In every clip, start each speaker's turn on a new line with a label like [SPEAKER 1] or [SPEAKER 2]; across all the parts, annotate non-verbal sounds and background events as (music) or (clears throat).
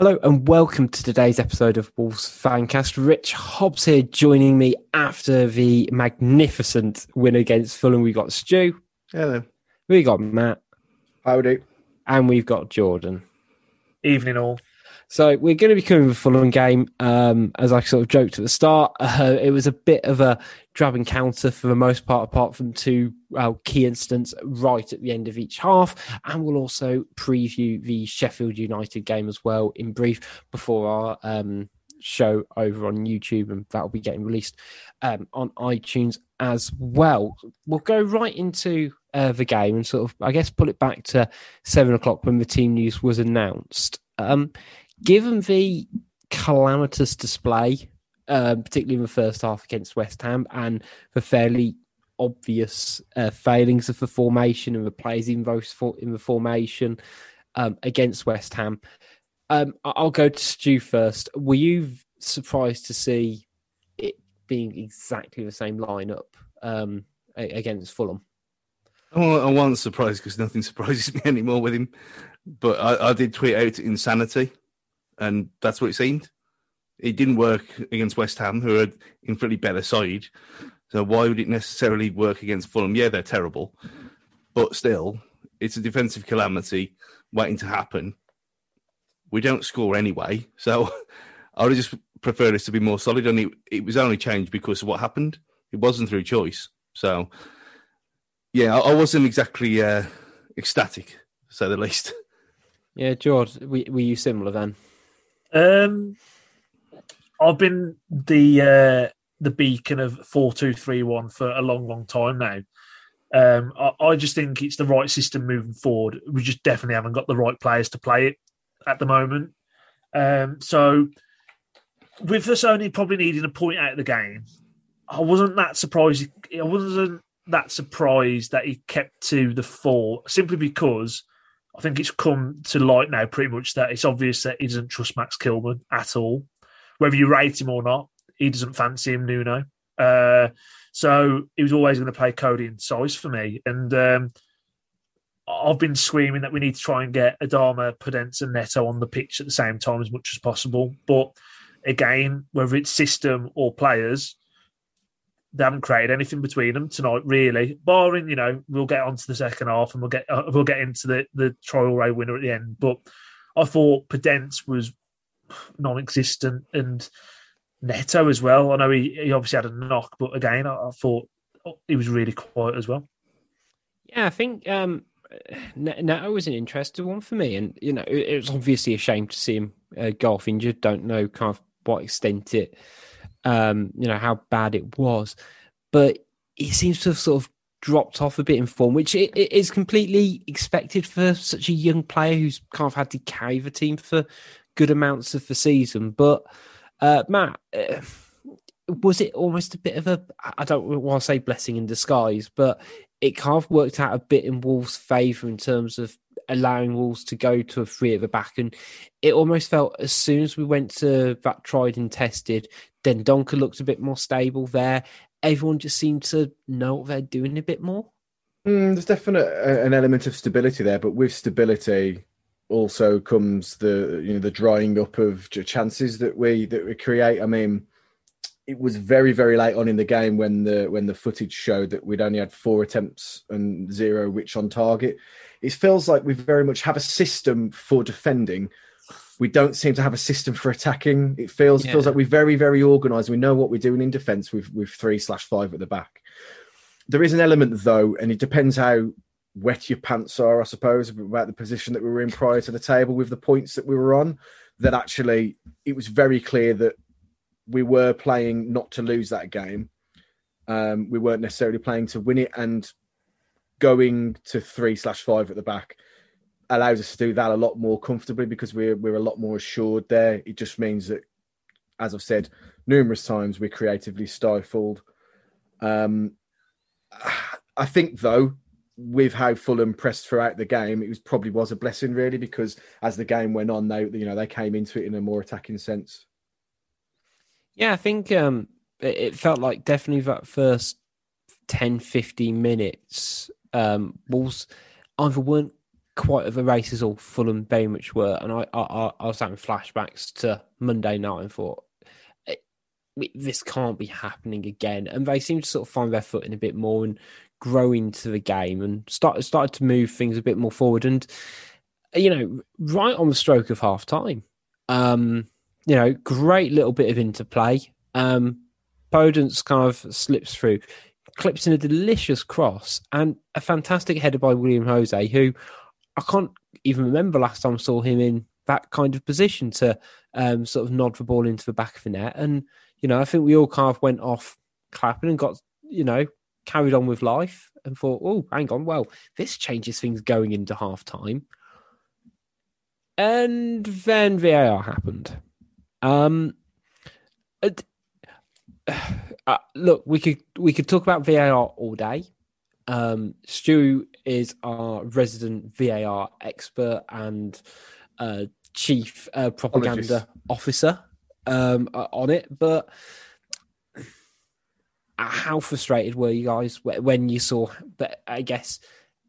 [SPEAKER 1] Hello and welcome to today's episode of Wolves Fancast. Rich Hobbs here joining me after the magnificent win against Fulham. We got Stu.
[SPEAKER 2] Hello.
[SPEAKER 1] We got Matt.
[SPEAKER 2] Howdy.
[SPEAKER 1] And we've got Jordan.
[SPEAKER 3] Evening all.
[SPEAKER 1] So we're going to be covering the Fulham game. Um, as I sort of joked at the start, (laughs) uh, it was a bit of a drab encounter for the most part, apart from two well, key incidents right at the end of each half. And we'll also preview the Sheffield United game as well in brief before our um, show over on YouTube, and that'll be getting released um, on iTunes as well. We'll go right into uh, the game and sort of, I guess, pull it back to seven o'clock when the team news was announced. Um, given the calamitous display, uh, particularly in the first half against West Ham, and the fairly obvious uh, failings of the formation and the players in, those for, in the formation um, against West Ham, um, I'll go to Stu first. Were you surprised to see it being exactly the same lineup um, against Fulham?
[SPEAKER 2] Well, I wasn't surprised because nothing (laughs) surprises me anymore with him. But I, I did tweet out insanity and that's what it seemed. It didn't work against West Ham, who are infinitely better side. So why would it necessarily work against Fulham? Yeah, they're terrible, but still, it's a defensive calamity waiting to happen. We don't score anyway, so (laughs) I would just prefer this to be more solid. And it, it was only changed because of what happened. It wasn't through choice. So, yeah, I, I wasn't exactly uh, ecstatic, to say the least.
[SPEAKER 1] Yeah, George, were you similar then?
[SPEAKER 3] Um, I've been the uh, the beacon of four two three one for a long, long time now. Um, I, I, just think it's the right system moving forward. We just definitely haven't got the right players to play it at the moment. Um, so, with us only probably needing a point out of the game, I wasn't that surprised. I wasn't that surprised that he kept to the four simply because I think it's come to light now pretty much that it's obvious that he doesn't trust Max Kilman at all. Whether you rate him or not, he doesn't fancy him, Nuno. Uh, so he was always going to play Coady and Saïss for me. And um, I've been screaming that we need to try and get Adama, Podence, and Neto on the pitch at the same time as much as possible. But again, whether it's system or players, they haven't created anything between them tonight, really. Barring, you know, we'll get on to the second half and we'll get uh, we'll get into the the Traore winner at the end. But I thought Podence was non-existent and Neto as well. I know he, he obviously had a knock, but again, I, I thought he was really quiet as well.
[SPEAKER 1] Yeah, I think um, Neto was an interesting one for me, and you know, it, it was obviously a shame to see him uh, go off injured. Don't know kind of what extent it um, you know, how bad it was. But he seems to have sort of dropped off a bit in form, which it, it is completely expected for such a young player who's kind of had to carry the team for good amounts of the season. But uh, Matt, uh, was it almost a bit of a I don't want to say blessing in disguise, but it kind of worked out a bit in Wolves' favour in terms of allowing Wolves to go to a three at the back. And it almost felt as soon as we went to that tried and tested, Dendoncker looked a bit more stable there. Everyone just seemed to know what they're doing a bit more.
[SPEAKER 4] Mm, there's definitely an element of stability there, but with stability also comes the you know the drying up of chances that we that we create. I mean, it was very very late on in the game when the when the footage showed that we'd only had four attempts and zero which on target. It feels like we very much have a system for defending, we don't seem to have a system for attacking. It feels yeah. feels like we're very very organised. We know what we're doing in defence with with three slash five at the back. There is an element though, and it depends how wet your pants are, I suppose, about the position that we were in prior to the table with the points that we were on. That actually, it was very clear that we were playing not to lose that game. Um, we weren't necessarily playing to win it, and going to three slash five at the back allows us to do that a lot more comfortably because we're we're a lot more assured there. It just means that, as I've said numerous times, we're creatively stifled. Um, I think though, with how Fulham pressed throughout the game, it was probably was a blessing really because as the game went on, they you know they came into it in a more attacking sense.
[SPEAKER 1] Yeah, I think um, it, felt like definitely that first 10, 15 minutes, um, Wolves either weren't quite of a race as all Fulham very much were, and I I, I was having flashbacks to Monday night and thought this can't be happening again. And they seem to sort of find their footing a bit more and grow into the game and start started to move things a bit more forward. And you know, right on the stroke of half time, um, you know, great little bit of interplay. Um, Podence kind of slips through, clips in a delicious cross, and a fantastic header by Willian José, who I can't even remember last time I saw him in that kind of position to um, sort of nod the ball into the back of the net. And you know, I think we all kind of went off clapping and got, you know, carried on with life and thought, oh, hang on, well, this changes things going into half time. And then VAR happened. Um, (sighs) it, uh, look, we could we could talk about VAR all day. Um, Stu is our resident VAR expert and uh, chief uh, propaganda Apologies. officer um, on it. But how frustrated were you guys when you saw? But I guess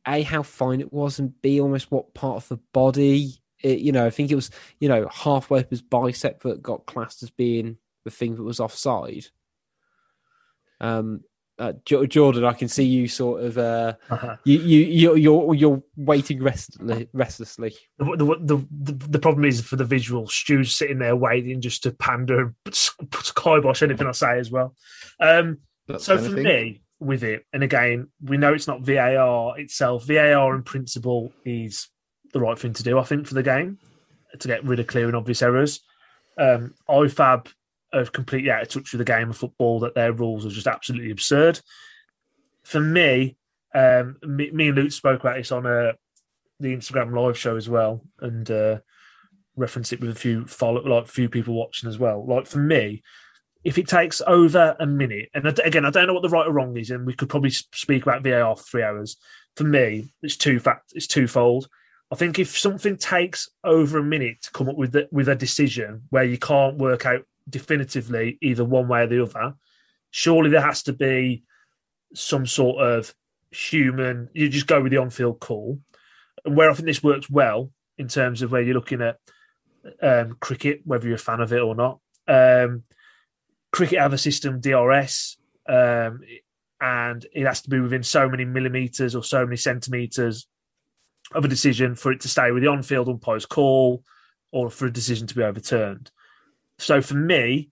[SPEAKER 1] a how fine it was, and b almost what part of the body. It, you know, I think it was you know halfway up his bicep that got classed as being the thing that was offside. Um, uh, Jordan, I can see you sort of uh, uh-huh. you you you're you're waiting restlessly. restlessly.
[SPEAKER 3] The, the, the, the, problem is for the visual, Stu's sitting there waiting just to pander and kibosh anything I say as well. Um, so for me, with it, and again, we know it's not VAR itself. VAR in principle is the right thing to do, I think, for the game to get rid of clear and obvious errors. Um, IFAB are completely out of touch with the game of football, that their rules are just absolutely absurd. For me, um, me, me, and Luke spoke about this on uh, the Instagram live show as well, and uh, reference it with a few follow, like few people watching as well. Like for me, if it takes over a minute, and again, I don't know what the right or wrong is, and we could probably speak about VAR for three hours. For me, it's two fact, it's twofold. I think if something takes over a minute to come up with the, with a decision where you can't work out definitively either one way or the other. Surely there has to be some sort of human. You just go with the on-field call. Where I think this works well in terms of where you're looking at um, cricket, whether you're a fan of it or not. Um, cricket have a system DRS, um, and it has to be within so many millimeters or so many centimeters of a decision for it to stay with the on-field umpire's call or for a decision to be overturned. So for me,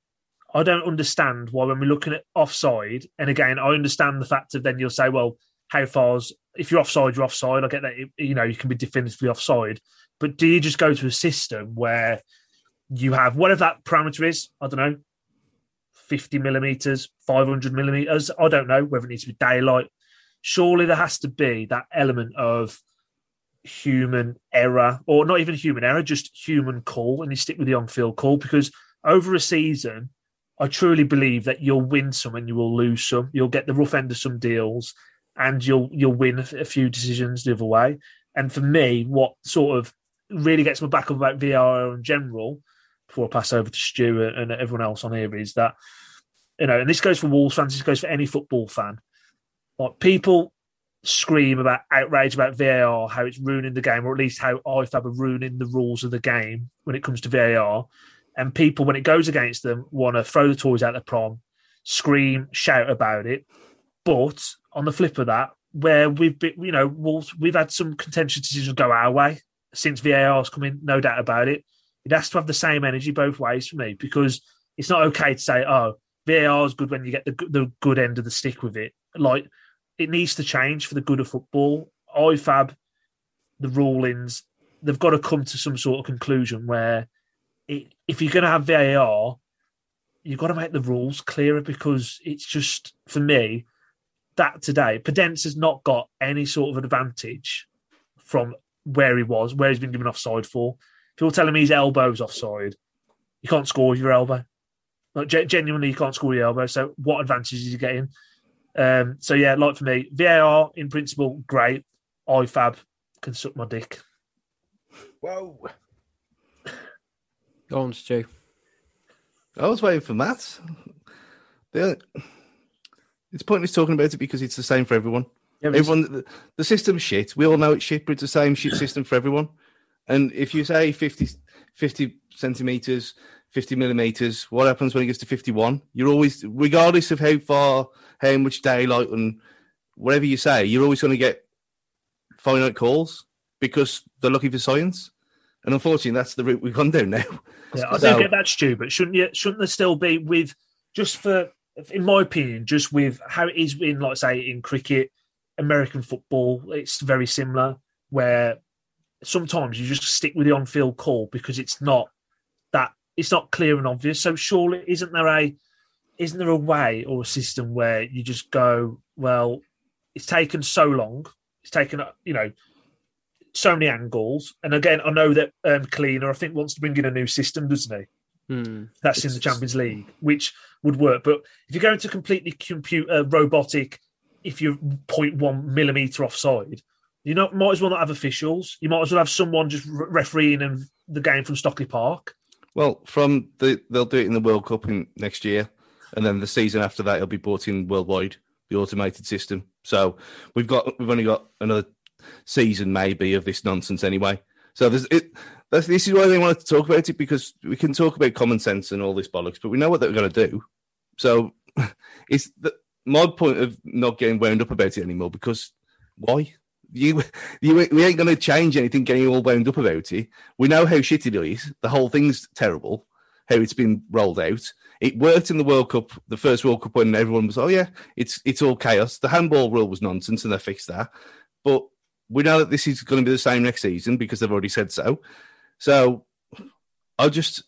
[SPEAKER 3] I don't understand why when we're looking at offside, and again, I understand the fact of then you'll say, well, how far's if you're offside, you're offside. I get that you know you can be definitively offside, but do you just go to a system where you have whatever that parameter is? I don't know, fifty millimeters, five hundred millimeters. I don't know whether it needs to be daylight. Surely there has to be that element of human error, or not even human error, just human call, and you stick with the on-field call because over a season, I truly believe that you'll win some and you will lose some. You'll get the rough end of some deals, and you'll you'll win a few decisions the other way. And for me, what sort of really gets my back up about VAR in general, before I pass over to Stuart and everyone else on here, is that you know, and this goes for Wolves fans, this goes for any football fan. Like people scream about outrage about VAR, how it's ruining the game, or at least how IFAB are ruining the rules of the game when it comes to VAR and people when it goes against them want to throw the toys out of the prom, scream, shout about it. But on the flip of that, where we've been, you know, Wolves, we've had some contentious decisions go our way since VAR's come in, no doubt about it. It has to have the same energy both ways for me because it's not okay to say, oh, VAR is good when you get the the good end of the stick with it. Like it needs to change for the good of football. IFAB, the rulings, they've got to come to some sort of conclusion where it, if you're going to have VAR, you've got to make the rules clearer because it's just for me that today Podence has not got any sort of advantage from where he was, where he's been given offside for. If you're telling me his elbow's offside, you can't score with your elbow. Like genuinely, you can't score with your elbow. So what advantages is he getting? Um, so yeah, like for me, VAR in principle, great. IFAB can suck my dick.
[SPEAKER 4] Whoa.
[SPEAKER 1] Go on, Stu.
[SPEAKER 2] I was waiting for Matt. it's pointless talking about it because it's the same for everyone.
[SPEAKER 3] Yeah,
[SPEAKER 2] Everyone, the, the system's shit. We all know it's shit, but it's the same shit system for everyone. And if you say 50, 50 centimeters, 50 millimeters, what happens when it gets to 51? You're always, regardless of how far, how much daylight and whatever you say, you're always going to get finite calls because they're looking for science. And unfortunately, that's the route we've gone down now. (laughs)
[SPEAKER 3] Yeah, I
[SPEAKER 2] So-
[SPEAKER 3] do get that, Stu, but shouldn't you? Shouldn't there still be with just for, in my opinion, just with how it is in, like say, in cricket, American football, it's very similar. Where sometimes you just stick with the on-field call because it's not that it's not clear and obvious. So surely, isn't there a isn't there a way or a system where you just go, well, it's taken so long, it's taken you know so many angles. And again, I know that um, Cleaner, I think, wants to bring in a new system, doesn't he?
[SPEAKER 1] Hmm.
[SPEAKER 3] That's in the Champions League, which would work. But if you're going to completely computer robotic, if you're 0.1 millimeter offside, you know, might as well not have officials. You might as well have someone just re- refereeing and the game from Stockley Park.
[SPEAKER 2] Well, from the they'll do it in the World Cup in next year, and then the season after that it'll be brought in worldwide, the automated system. So we've got we've only got another season maybe of this nonsense anyway. So there's it. This is why they wanted to talk about it because we can talk about common sense and all this bollocks, but we know what they're going to do. So (laughs) it's the, my point of not getting wound up about it anymore because why? You, you, we ain't going to change anything getting all wound up about it. We know how shit it is. The whole thing's terrible. How it's been rolled out. It worked in the World Cup, the first World Cup, when everyone was, oh yeah, it's it's all chaos. The handball rule was nonsense, and they fixed that. But we know that this is going to be the same next season because they've already said so. So I just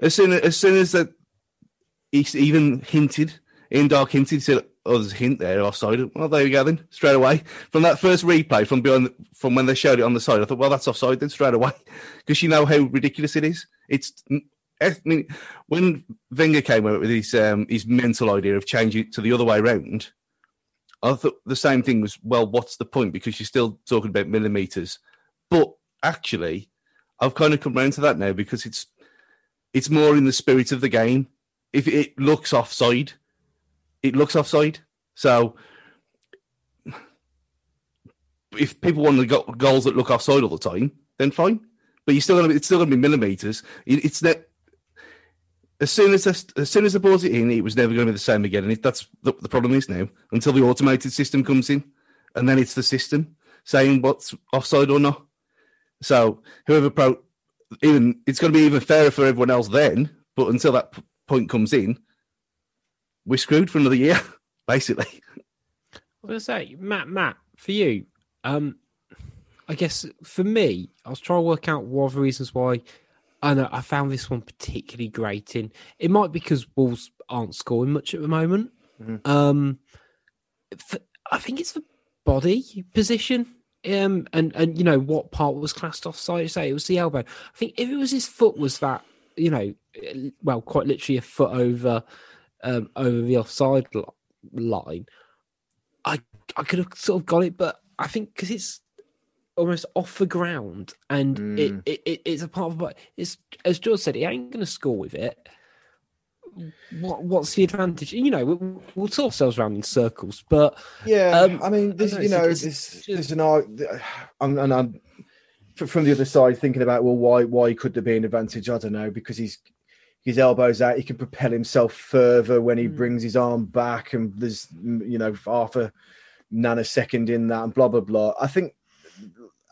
[SPEAKER 2] as soon as soon as that he's even hinted, in dark hinted, said, "Oh, there's a hint there offside." Well, there you go then, straight away from that first replay from beyond from when they showed it on the side. I thought, well, that's offside then straight away (laughs) because you know how ridiculous it is. It's I mean, when Wenger came out with his um, his mental idea of changing it to the other way round, I thought the same thing was well, what's the point? Because you're still talking about millimeters, but actually, I've kind of come round to that now because it's it's more in the spirit of the game. If it looks offside, it looks offside. So if people want to go goals that look offside all the time, then fine. But you're still gonna be, it's still gonna be millimeters. It, it's that as soon as this, as soon as they brought it in, it was never going to be the same again. And it, that's the, the problem is now until the automated system comes in, and then it's the system saying what's offside or not. So whoever pro, even it's going to be even fairer for everyone else then. But until that p- point comes in, we're screwed for another year, (laughs) basically.
[SPEAKER 1] I was gonna say, Matt, Matt, for you, um, I guess for me, I was trying to work out what the reasons why. I know I found this one particularly grating. It might be because Wolves aren't scoring much at the moment.
[SPEAKER 4] Mhm.
[SPEAKER 1] Um, for, I think it's the body position. Um, and and you know what part was classed offside? Say it was the elbow. I think if it was his foot, was that you know, well, quite literally a foot over, um, over the offside li- line. I I could have sort of got it, but I think because it's almost off the ground and it,
[SPEAKER 4] Mm.
[SPEAKER 1] it, it it's a part of but it's as George said, he ain't going to score with it. What what's the advantage? You know, we'll, we'll talk ourselves around in circles, but
[SPEAKER 4] Yeah,
[SPEAKER 1] Um,
[SPEAKER 4] I mean, this,
[SPEAKER 1] know,
[SPEAKER 4] you know,
[SPEAKER 1] it's-
[SPEAKER 4] this,
[SPEAKER 1] it's
[SPEAKER 4] there's an art, I'm, and I'm from the other side thinking about well, why why could there be an advantage? I don't know because he's his elbows out, he can propel himself further when he
[SPEAKER 1] Mm.
[SPEAKER 4] brings his arm back, and there's you know half a nanosecond in that, and blah blah blah. I think,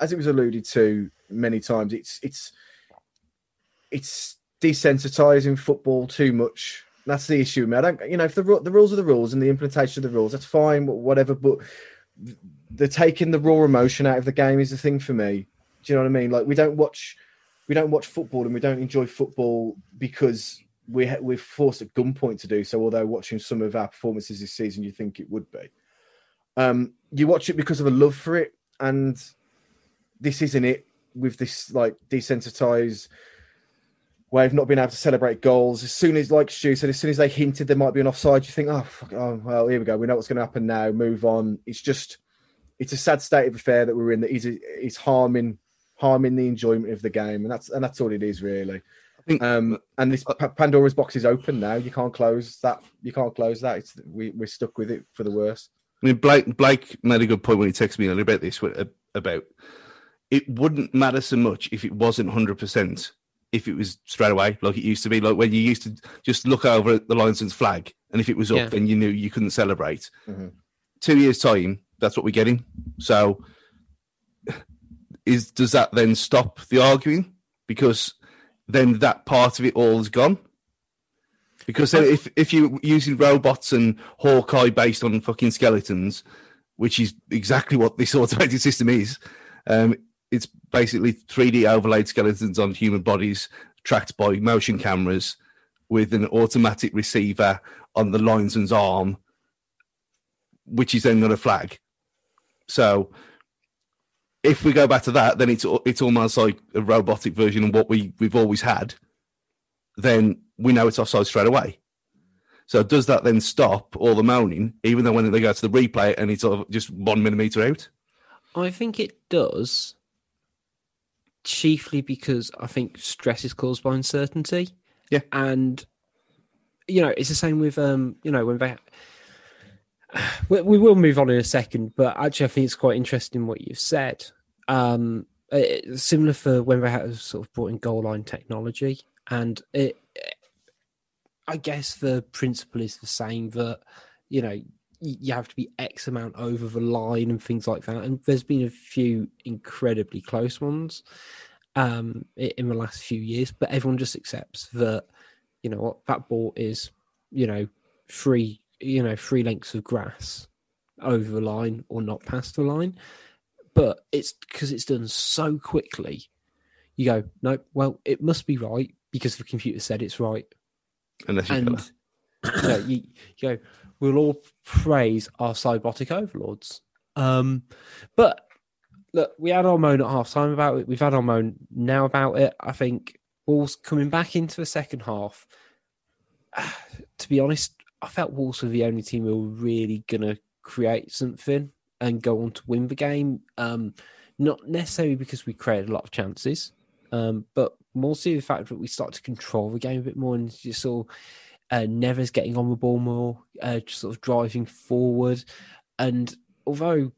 [SPEAKER 4] as it was alluded to many times, it's it's it's desensitizing football too much. That's the issue, man. I don't, you know, if the the rules are the rules and the implementation of the rules, that's fine, whatever. But the taking the raw emotion out of the game is the thing for me. Do you know what I mean? Like we don't watch, we don't watch football and we don't enjoy football because we ha- we're forced at gunpoint to do so. Although watching some of our performances this season, you think it would be. Um, you watch it because of a love for it, and this isn't it. With this like desensitized way of not being able to celebrate goals. As soon as, like Stu said, as soon as they hinted there might be an offside, you think, oh, fuck, oh well, here we go. We know what's going to happen now. Move on. It's just, it's a sad state of affair that we're in. That is, is harming, harming the enjoyment of the game, and that's and that's all it is really. Um, and this Pa- Pandora's box is open now. You can't close that. You can't close that. It's we we're stuck with it for the worst.
[SPEAKER 2] I mean, Blake Blake made a good point when he texted me a earlier about this uh, about it wouldn't matter so much if it wasn't hundred percent if it was straight away like it used to be like when you used to just look over at the linesman's flag and if it was up
[SPEAKER 1] Yeah.
[SPEAKER 2] then you knew you couldn't celebrate.
[SPEAKER 4] Mhm.
[SPEAKER 2] Two years time, that's what we're getting. So is does that then stop the arguing because then that part of it all is gone? Because then if if you're using robots and Hawkeye based on fucking skeletons, which is exactly what this (laughs) automated system is, um, it's basically 3D overlaid skeletons on human bodies tracked by motion cameras with an automatic receiver on the linesman's arm, which is then got a flag. So if we go back to that, then it's it's almost like a robotic version of what we we've always had. Then we know it's offside straight away. So does that then stop all the moaning, even though when they go to the replay and it's just one millimeter out?
[SPEAKER 1] I think it does, chiefly because I think stress is caused by uncertainty.
[SPEAKER 2] Yeah.
[SPEAKER 1] and you know it's the same with um you know when they. (sighs) We, we will move on in a second, but actually, I think it's quite interesting what you've said. Um, it, similar for when they have sort of brought in goal line technology, and it, I guess the principle is the same that you know you have to be X amount over the line and things like that. And there's been a few incredibly close ones um, in the last few years, but everyone just accepts that you know what that ball is, you know, three you know three lengths of grass over the line or not past the line. But it's because it's done so quickly. You go, no, well, it must be right because the computer said it's right
[SPEAKER 2] Unless you
[SPEAKER 1] and you, (coughs) know, you, you go, we'll all praise our cybotic overlords. Um, but look, we had our moan at half time about it. We've had our moan now about it. I think Wolves coming back into the second half. (sighs) To be honest, I felt Wolves were the only team who were really going to create something and go on to win the game. Um, not necessarily because we created a lot of chances, um, but so the fact that we started to control the game a bit more and you saw uh, Neves getting on the ball more, uh, sort of driving forward. And although,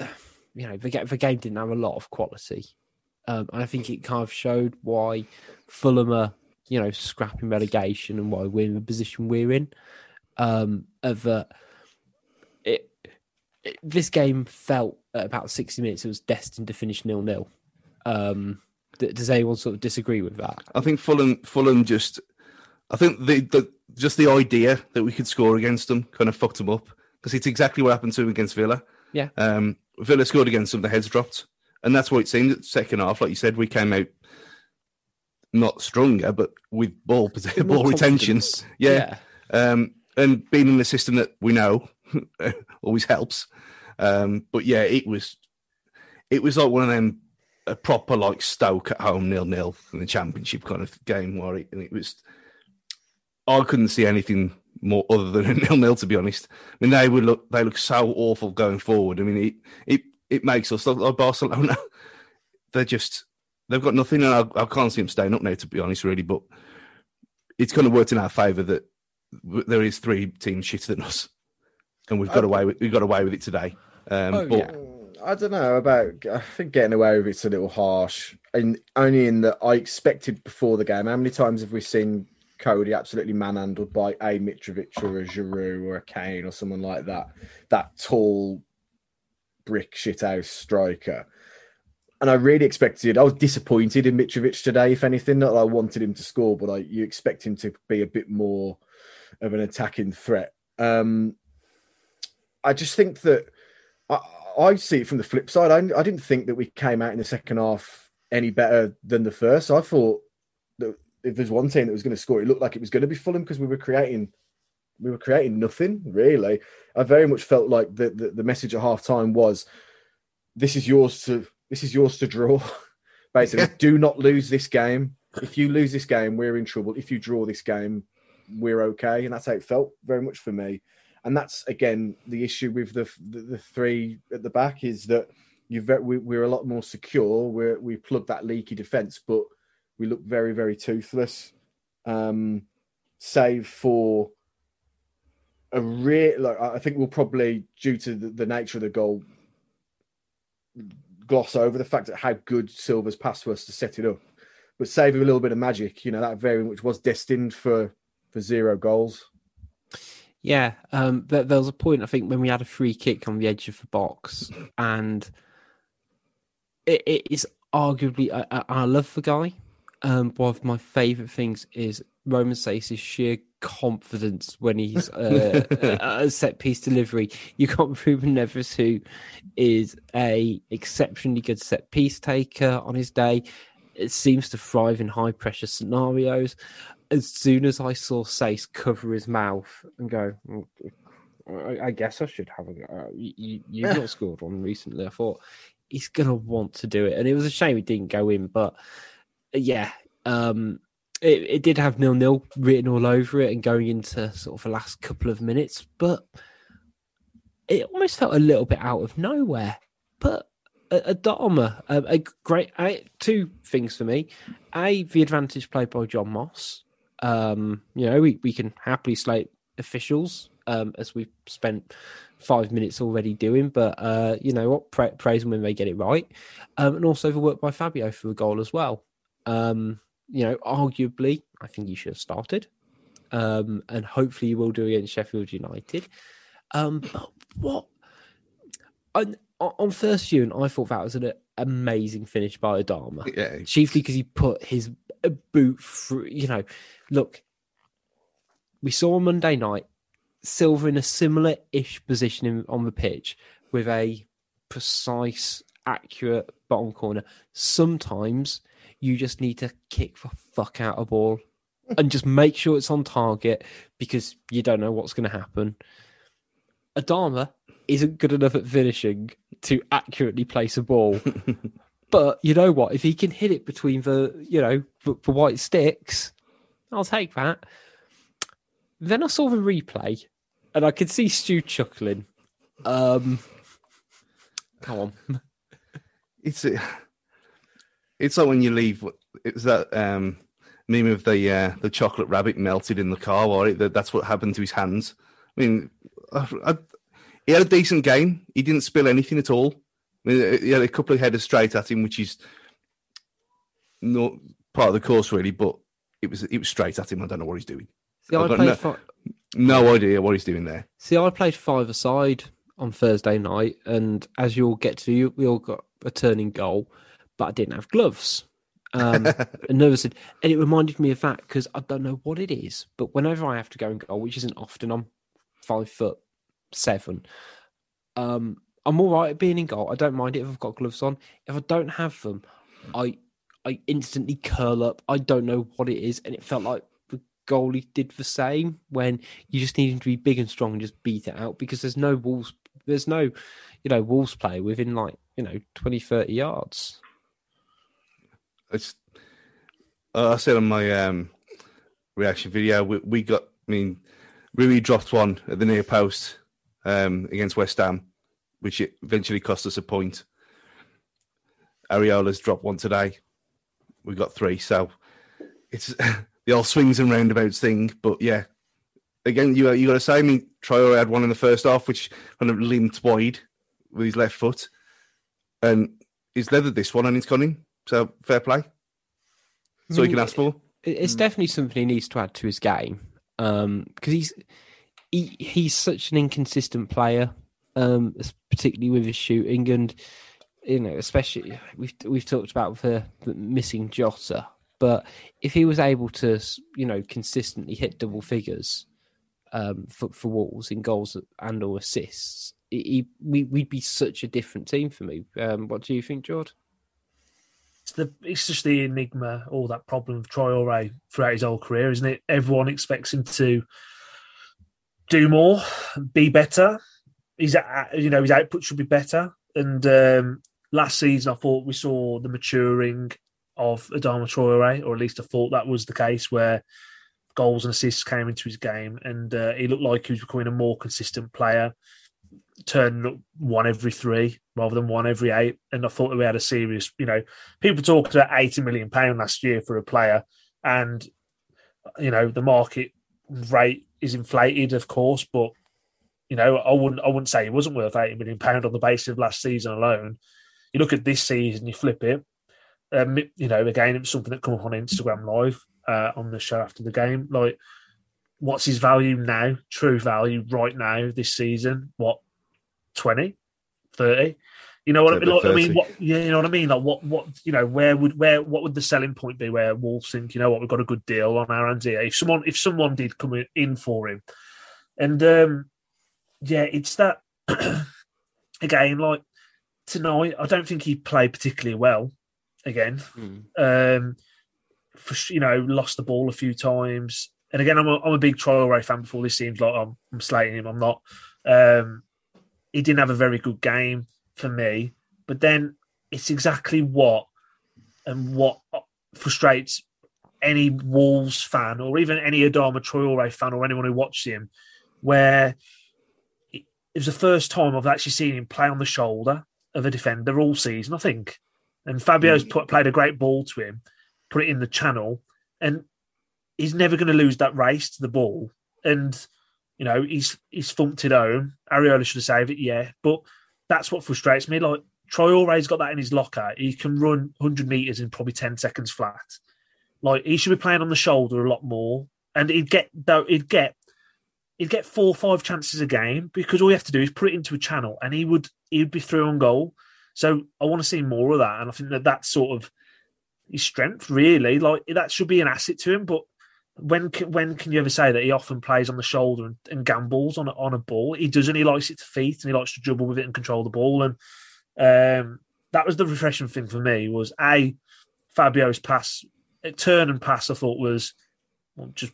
[SPEAKER 1] uh, (sighs) you know, the, the game didn't have a lot of quality, um, I think it kind of showed why Fulham are, you know, scrapping relegation and why we're in the position we're in. Um, of uh, it, it, this game felt at about 60 minutes, it was destined to finish nil nil. Um, does anyone sort of disagree with that?
[SPEAKER 2] I think Fulham Fulham just I think the, the just the idea that we could score against them kind of fucked them up because it's exactly what happened to them against Villa.
[SPEAKER 1] Yeah.
[SPEAKER 2] Um, Villa scored against them, the heads dropped, and that's what it seemed. at Second half, like you said, we came out not stronger, but with ball (laughs) ball retention.
[SPEAKER 1] confidence.
[SPEAKER 2] Yeah. Um, and being in the system that we know (laughs) always helps. Um, but yeah, it was it was like one of them a proper like Stoke at home nil nil in the championship kind of game where it, and it was I couldn't see anything more other than a (laughs) nil nil to be honest. I mean they would look they look so awful going forward. I mean it it it makes us like Barcelona. (laughs) They're just they've got nothing and I, I can't see them staying up now to be honest really, but it's kind of worked in our favour that there is three teams shitter than us, and we've got
[SPEAKER 4] Oh.
[SPEAKER 2] away with we got away with it today. Um,
[SPEAKER 1] Oh,
[SPEAKER 2] but
[SPEAKER 1] yeah.
[SPEAKER 4] I don't know about. I think getting away with it's a little harsh, and only in that I expected before the game. How many times have we seen Coady absolutely manhandled by a Mitrovic or a Giroud or a Kane or someone like that? That tall brick shithouse striker. And I really expected. I was disappointed in Mitrovic today. If anything, not that I wanted him to score, but I, you expect him to be a bit more of an attacking threat. Um, I just think that I, I see it from the flip side. I, I didn't think that we came out in the second half any better than the first. I thought if there's one team that was going to score, it looked like it was going to be Fulham because we were creating, we were creating nothing really. I very much felt like the the, the message at half time was, "This is yours to this is yours to draw." (laughs) Basically,
[SPEAKER 2] Yeah.
[SPEAKER 4] do not lose this game. If you lose this game, we're in trouble. If you draw this game, we're okay, and that's how it felt very much for me and that's again the issue with the the, the three at the back is that you we, we're a lot more secure. We we plug that leaky defense, but we look very very toothless. Um, save for a real like I think we'll probably due to the, the nature of the goal gloss over the fact that how good Silva's pass was to set it up, but saving a little bit of magic. You know that variant which was destined for for zero goals.
[SPEAKER 1] Yeah, um, there, there was a point I think when we had a free kick on the edge of the box, and it, it is arguably I, I love the guy. Um, one of my favourite things is Roman Saïss's sheer confidence when he's uh, (laughs) a set piece delivery. You got Ruben Neves, who is a exceptionally good set piece taker on his day. It seems to thrive in high pressure scenarios. As soon as I saw Saïss cover his mouth and go, "Mm, I, guess I should have a go. Uh, You, you, have not (laughs) scored one recently. I thought he's gonna want to do it, and it was a shame he didn't go in. But yeah, um, it, it did have nil nil written all over it, and going into sort of the last couple of minutes, but it almost felt a little bit out of nowhere. But a, a Adama, a, a great two things for me. A, the advantage played by John Moss. Um, you know, we, we can happily slate officials um, as we've spent five minutes already doing, but uh, you know what? Pra- praise them when they get it right, um, and also the work by Fabio for the goal as well. Um, you know, arguably, I think he should have started, um, and hopefully he will do against Sheffield United. Um, but what on, on first viewing, I thought that was an amazing finish by Adama
[SPEAKER 2] Yeah,
[SPEAKER 1] chiefly because he put his uh, boot through. You know, look, we saw on Monday night Silva in a similar ish position in, on the pitch with a precise, accurate bottom corner. Sometimes you just need to kick the fuck out of ball and just make sure it's on target because you don't know what's going to happen. Adama isn't good enough at finishing to accurately place a ball. (laughs) But you know what? If he can hit it between the, you know, the, the white sticks, I'll take that. Then I saw the replay, and I could see Stu chuckling. Um, come on,
[SPEAKER 2] it's uh, it's like when you leave. It's that um, meme of the uh, the chocolate rabbit melted in the car. Right, that that's what happened to his hands. I mean, I, I, he had a decent game. He didn't spill anything at all. I mean, he had a couple of headers straight at him, which is not part of the course really, but it was it was straight at him. I don't know what he's doing.
[SPEAKER 1] see, I played.
[SPEAKER 2] no-
[SPEAKER 1] fi-
[SPEAKER 2] No idea what he's doing there.
[SPEAKER 1] see, I played five aside on Thursday night, and as you'll get to, you we all got a turning goal, but I didn't have gloves. Um, (laughs) and nervous, and it reminded me of that because I don't know what it is, but whenever I have to go and goal, which isn't often, I'm five foot seven. Um, I'm all right at being in goal. I don't mind it if I've got gloves on. If I don't have them, I I instantly curl up. I don't know what it is, and it felt like the goalie did the same when you just need him to be big and strong and just beat it out because there's no walls. There's no, you know, walls play within like you know 20, 30 yards.
[SPEAKER 2] It's, uh, I said on my um, reaction video, we, we got. I mean, Rui dropped one at the near post um, against West Ham, which eventually cost us a point. Areola's dropped one today. We got three, so it's (laughs) the old swings and roundabouts thing. But yeah, again, you you got to say. I mean, Traore had one in the first half, which kind of limped wide with his left foot, and he's leathered this one and it's gone in. So fair play. That's all you can ask for.
[SPEAKER 1] It- It's definitely something he needs to add to his game because he's he, he's such an inconsistent player, um, particularly with his shooting, and you know, especially we've we've talked about the, the missing Jota, but if he was able to, you know, consistently hit double figures um, for for Wolves in goals and or assists, he, he, we we'd be such a different team for me. Um, what do you think, George?
[SPEAKER 3] It's the it's just the enigma or that problem of Troy Traore throughout his whole career, isn't it? Everyone expects him to do more, be better. His uh, you know his output should be better. And um, last season, I thought we saw the maturing of Adama Traore, or at least I thought that was the case, where goals and assists came into his game, and uh, he looked like he was becoming a more consistent player, up one every three rather than one every eight. And I thought that we had a serious, you know, people talked about eighty million pound last year for a player, and you know the market rate is inflated, of course, but You know, I wouldn't I wouldn't say he wasn't worth eighty million pound on the basis of last season alone. You look at this season, you flip it. Um, you know, again, it was something that come up on Instagram Live uh, on the show after the game. Like, what's his value now? True value right now this season? What 20, 30? You know what I mean? Like, I mean, what? Yeah, you know what I mean. Like, what? What? You know, where would where? What would the selling point be? Where Wolves think, you know what, we've got a good deal on our hands here. If someone, if someone did come in for him, and um yeah, it's that (clears throat) again. Like tonight, I don't think he played particularly well. Again,
[SPEAKER 1] Mm.
[SPEAKER 3] um, for you know, lost the ball a few times. And again, I'm a, I'm a big Traore fan. Before this seems like I'm, I'm slating him. I'm not. Um, he didn't have a very good game for me. But then it's exactly what and what frustrates any Wolves fan or even any Adama Traore fan or anyone who watches him, where it was the first time I've actually seen him play on the shoulder of a defender all season, I think. And Fabio's mm. put, played a great ball to him, put it in the channel, and he's never going to lose that race to the ball. And you know, he's he's thumped it home. Areola should have saved it, yeah. But that's what frustrates me. Like Troy Traore's got that in his locker. He can run 100 meters in probably 10 seconds flat. Like he should be playing on the shoulder a lot more, and he'd get though he'd get he'd get four or five chances a game because all you have to do is put it into a channel, and he would he'd be through on goal. So I want to see more of that, and I think that that's sort of his strength, really. Like that should be an asset to him, but when can, when can you ever say that he often plays on the shoulder and, and gambles on a, on a ball? He doesn't. He likes it to feet and he likes to dribble with it and control the ball. And um, that was the refreshing thing for me was a Fabio's pass, turn and pass. I thought was well, just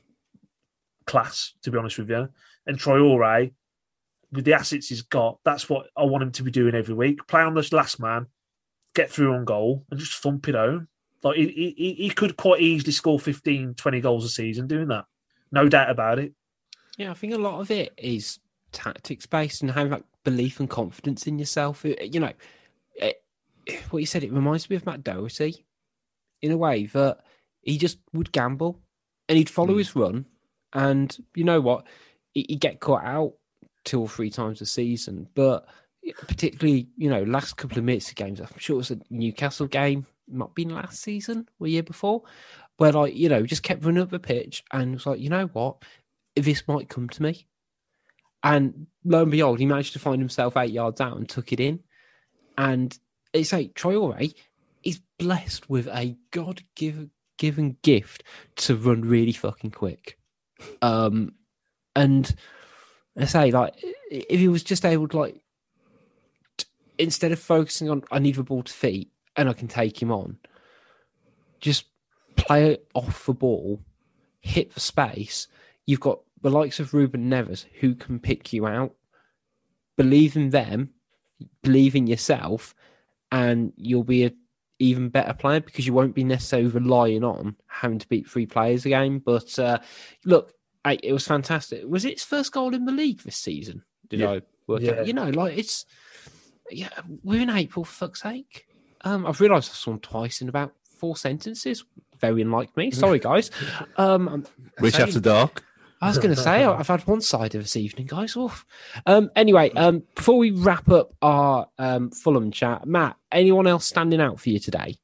[SPEAKER 3] class to be honest with you. And Troy Traore with the assets he's got, that's what I want him to be doing every week. Play on this last man, get through on goal, and just thump it home. Like he, he, he could quite easily score 15, 20 goals a season doing that. No doubt about it.
[SPEAKER 1] Yeah, I think a lot of it is tactics based and having like belief and confidence in yourself. You know, it, what you said, it reminds me of Matt Doherty in a way that he just would gamble and he'd follow
[SPEAKER 2] Mm.
[SPEAKER 1] his run. And you know what? He- He'd get caught out two or three times a season. But particularly, you know, last couple of minutes of games, I'm sure it was a Newcastle game, have been last season or year before, where like, you know, just kept running up the pitch and was like, you know what? This might come to me. And lo and behold, he managed to find himself eight yards out and took it in. And it's like Traore is blessed with a God given gift to run really fucking quick. Um, and I say, like, if he was just able to, like, t- instead of focusing on, I need the ball to feet and I can take him on, just play it off the ball, hit the space. You've got the likes of Ruben Neves who can pick you out. Believe in them, believe in yourself, and you'll be a even better player because you won't be necessarily relying on having to beat three players a game. But uh, look, I, it was fantastic. Was it his first goal in the league this season? Did
[SPEAKER 2] Yeah.
[SPEAKER 1] I work
[SPEAKER 3] Yeah.
[SPEAKER 1] out? You know, like it's yeah, we're in April, for fuck's sake. Um, I've realised I've sworn twice in about four sentences. Very unlike me. Sorry, guys. (laughs) Um, I'm
[SPEAKER 2] Rich
[SPEAKER 1] saying-
[SPEAKER 2] after dark.
[SPEAKER 1] I was going to say I've had one side of this evening, guys. Oof. Um, anyway, um, before we wrap up our um, Fulham chat, Matt, anyone else standing out for you today?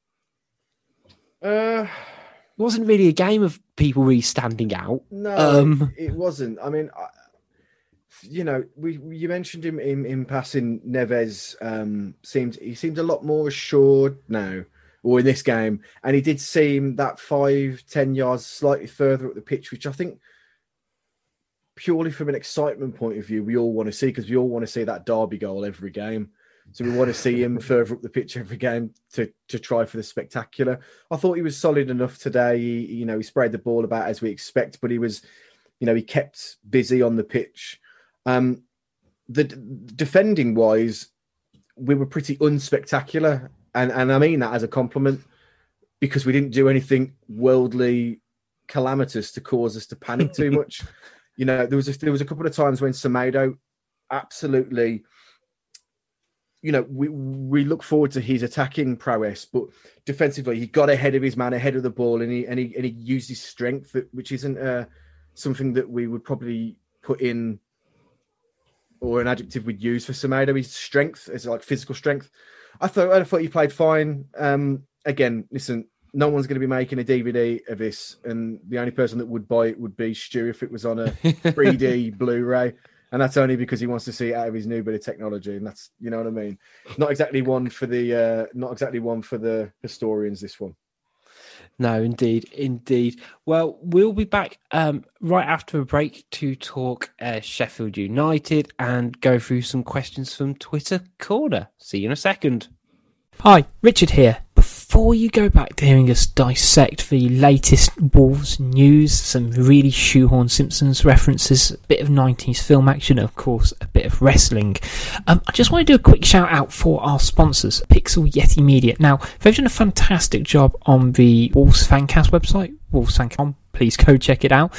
[SPEAKER 4] Uh,
[SPEAKER 1] It wasn't really a game of people really standing out.
[SPEAKER 4] no,
[SPEAKER 1] Um,
[SPEAKER 4] it, it wasn't. I mean, I, you know, we we- you mentioned him in, in passing. Neves um, seemed he seemed a lot more assured now, or in this game, and he did seem that five ten yards slightly further up the pitch, which I think purely from an excitement point of view, we all want to see because we all want to see that derby goal every game. So we want to see him (laughs) further up the pitch every game to to try for the spectacular. I thought he was solid enough today. He, you know, he sprayed the ball about as we expect, but he was, you know, he kept busy on the pitch. Um, the defending wise, we were pretty unspectacular, and and I mean that as a compliment because we didn't do anything worldly calamitous to cause us to panic too (laughs) much. You know, there was a, there was a couple of times when Semedo absolutely, you know, we we look forward to his attacking prowess, but defensively he got ahead of his man, ahead of the ball, and he and he and he used his strength, which isn't uh, something that we would probably put in or an adjective we'd use for Semedo. His strength is like physical strength. I thought I thought you played fine. Um, again, listen, no one's going to be making a DVD of this, and the only person that would buy it would be Stu if it was on a (laughs) 3D Blu-ray, and that's only because he wants to see it out of his new bit of technology, and that's you know what I mean. Not exactly one for the uh, not exactly one for the historians. This one.
[SPEAKER 1] No, indeed, indeed. Well, we'll be back um, right after a break to talk uh, Sheffield United and go through some questions from Twitter Corner. See you in a second.
[SPEAKER 5] Hi, Richard here. Before you go back to hearing us dissect the latest Wolves news, some really shoehorn Simpsons references, a bit of 90s film action, of course, a bit of wrestling, um, I just want to do a quick shout out for our sponsors, Pixel Yeti Media. Now, they've done a fantastic job on the Wolves Fancast website, wolvesfancast.com. Please go check it out.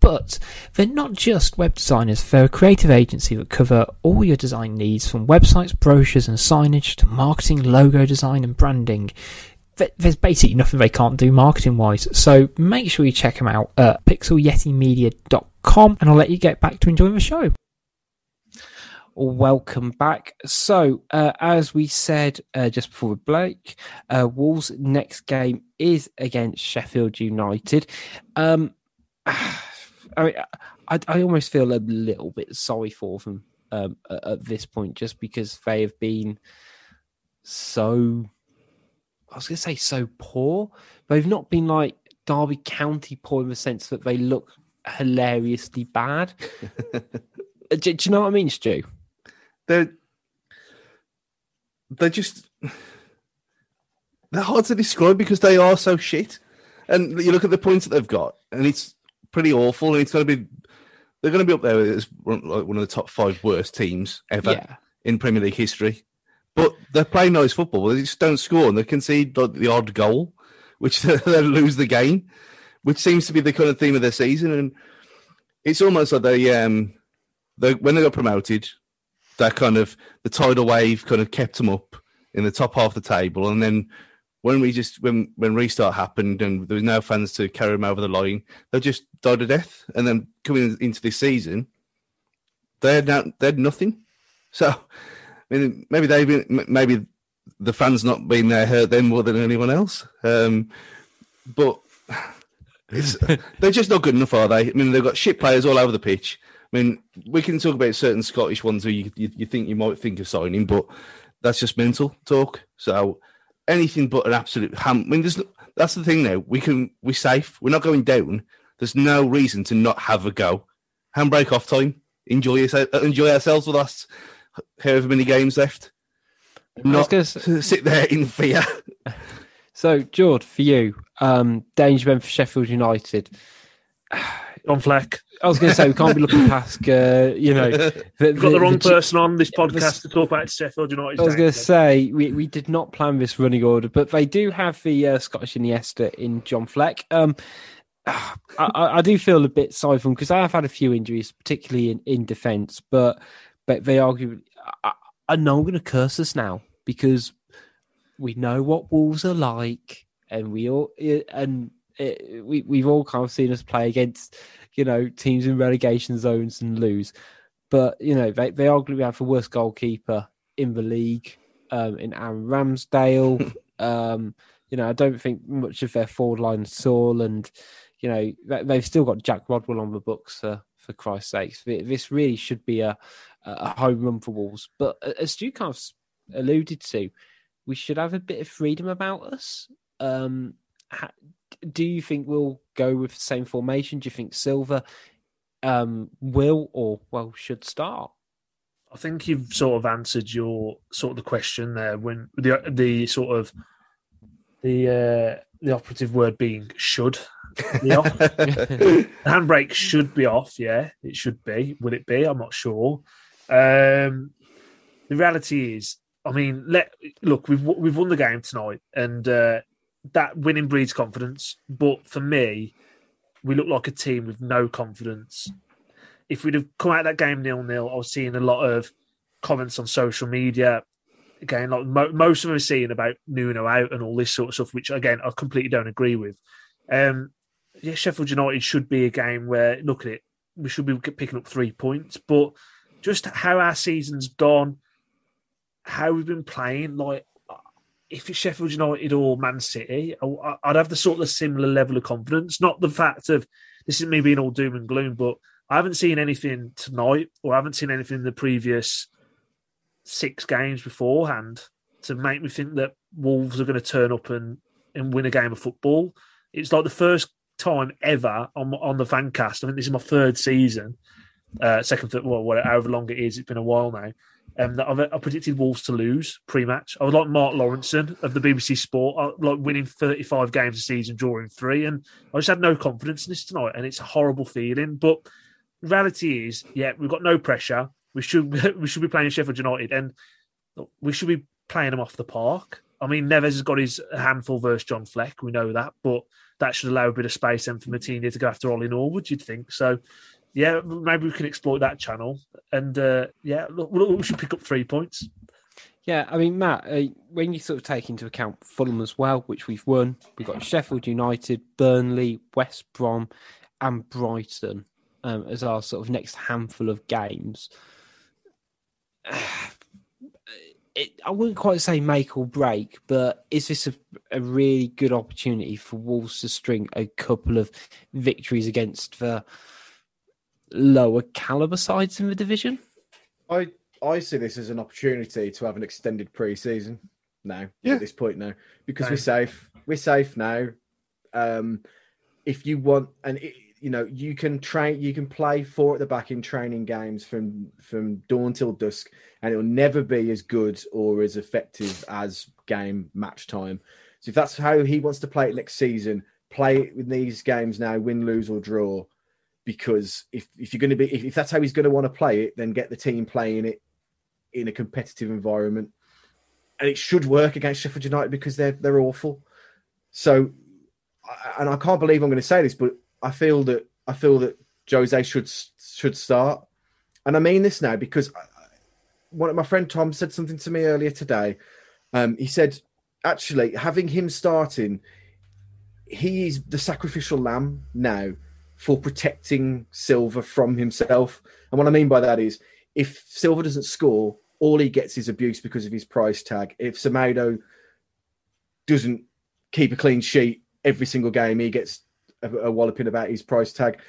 [SPEAKER 5] But they're not just web designers, they're a creative agency that cover all your design needs from websites, brochures, and signage to marketing, logo design, and branding. There's basically nothing they can't do marketing wise. So make sure you check them out at pixelyetimedia.com and I'll let you get back to enjoying the show.
[SPEAKER 1] Welcome back. So, uh, as we said uh, just before the break, uh, Wolves' next game is against Sheffield United. Um, (sighs) I mean, I, I almost feel a little bit sorry for them um, at, at, this point, just because they have been so. I was going to say so poor. They've not been like Derby County poor in the sense that they look hilariously bad. (laughs) Uh, do, do, you know what I mean, Stu?
[SPEAKER 2] They're they're just they're hard to describe because they are so shit. And you look at the points that they've got, and it's pretty awful, and it's going to be they're going to be up there as one of the top five worst teams ever yeah. in Premier League history. But they're playing nice football. They just don't score, and they concede the odd goal, which (laughs) they lose the game, which seems to be the kind of theme of their season. And it's almost like they, um, they when they got promoted, that kind of the tidal wave kind of kept them up in the top half of the table, and then when we just when when restart happened and there was no fans to carry them over the line, they just died a death. And then coming into this season, they had now, they had nothing. So, mean, maybe they've maybe the fans not being there hurt them more than anyone else. Um, but (laughs) they're just not good enough, are they? I mean, they've got shit players all over the pitch. I mean, we can talk about certain Scottish ones who you, you, you think you might think of signing, but that's just mental talk. So anything but an absolute ham. I mean, there's that's the thing now. We can we're safe. We're not going down. There's no reason to not have a go. Handbrake off time. Enjoy yourself, enjoy ourselves with us. However many games left. Not gonna... (laughs) sit there in fear. (laughs)
[SPEAKER 1] so, George, for you, um, danger men for Sheffield United. (sighs)
[SPEAKER 3] On Fleck.
[SPEAKER 1] I was going to say we can't be looking past, uh, you know, (laughs)
[SPEAKER 3] the, We've got the, the wrong the, person on this podcast to talk about Sheffield United.
[SPEAKER 1] I was going to say we, we did not plan this running order, but they do have the uh, Scottish Iniesta in John Fleck. Um, (sighs) I, I, do feel a bit sorry for them because I have had a few injuries, particularly in, in defence, but but they argue. I, I know I'm going to curse us now because we know what Wolves are like, and we all and it, we we've all kind of seen us play against you know teams in relegation zones and lose. But you know they they arguably have the worst goalkeeper in the league um, in Aaron Ramsdale. (laughs) um, you know I don't think much of their forward line at all, and you know they've still got Jack Rodwell on the books for for Christ's sakes. This really should be a a home run for Wolves. But as Stu kind of alluded to, we should have a bit of freedom about us. Um, do you think we'll go with the same formation? Do you think Silva um, will or well should start?
[SPEAKER 3] I think you've sort of answered your sort of the question there when the the sort of the uh, the operative word being should be off. (laughs) the handbrake should be off. Yeah, it should be. Will it be? I'm not sure. Um, the reality is, I mean, let look. We've we've won the game tonight, and uh, that winning breeds confidence. But for me, we look like a team with no confidence. If we'd have come out that game nil nil, I was seeing a lot of comments on social media. Again, like mo- most of them are seeing about Nuno out and all this sort of stuff, which again I completely don't agree with. Um, yeah, Sheffield United should be a game where look at it, we should be picking up three points, but just how our season's gone, how we've been playing. Like, if it's Sheffield United or Man City, I'd have the sort of similar level of confidence. Not the fact of this is me being all doom and gloom, but I haven't seen anything tonight, or I haven't seen anything in the previous six games beforehand to make me think that Wolves are going to turn up and, and win a game of football. It's like the first time ever on on the Fancast. I think this is my third season, uh, second, third, well, whatever, however long it is. It's been a while now. Um, that I've, I predicted Wolves to lose pre-match. I was like Mark Lawrenson of the BBC Sport, I, like winning 35 games a season, drawing three, and I just had no confidence in this tonight, and it's a horrible feeling. But reality is, yeah, we've got no pressure. We should (laughs) we should be playing Sheffield United, and we should be playing them off the park. I mean, Neves has got his handful versus John Fleck. We know that, but that should allow a bit of space then for Moutinho to go after Ollie Norwood. You'd think so. Yeah, maybe we can exploit that channel, and uh, yeah, look, we should pick up three points.
[SPEAKER 1] Yeah, I mean, Matt, uh, when you sort of take into account Fulham as well, which we've won, we've got Sheffield United, Burnley, West Brom, and Brighton um, as our sort of next handful of games. (sighs) It, I wouldn't quite say make or break, but is this a, a, really good opportunity for Wolves to string a couple of victories against the lower caliber sides in the division?
[SPEAKER 4] I I see this as an opportunity to have an extended pre-season now
[SPEAKER 2] Yeah.
[SPEAKER 4] at this point now because we're safe. We're safe now. Um, if you want, and it, you know, you can train, you can play four at the back in training games from from dawn till dusk, and it will never be as good or as effective as game match time. So if that's how he wants to play it next season, play it with these games now, win, lose or draw. Because if, if you're going to be, if, if that's how he's going to want to play it, then get the team playing it in a competitive environment, and it should work against Sheffield United because they're they're awful. So, and I can't believe I'm going to say this, but I feel that I feel that Jose should should start, and I mean this now because I- one of my friend Tom said something to me earlier today. Um, he said, actually, having him starting, he is the sacrificial lamb now for protecting Silva from himself. And what I mean by that is, if Silva doesn't score, all he gets is abuse because of his price tag. If Semedo doesn't keep a clean sheet every single game, he gets a, a walloping about his price tag.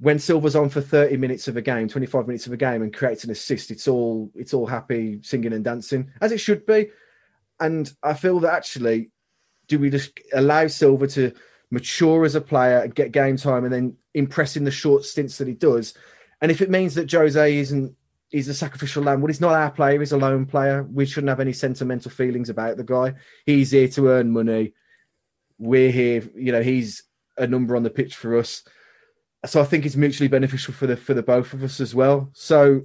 [SPEAKER 4] When Silva's on for 30 minutes of a game, 25 minutes of a game and creates an assist, it's all it's all happy singing and dancing, as it should be. And I feel that actually, do we just allow Silva to mature as a player and get game time and then impress in the short stints that he does? And if it means that Jose isn't he's a sacrificial lamb. Well, he's not our player. He's a lone player. We shouldn't have any sentimental feelings about the guy. He's here to earn money. We're here. You know, he's a number on the pitch for us. So I think it's mutually beneficial for the for the both of us as well. So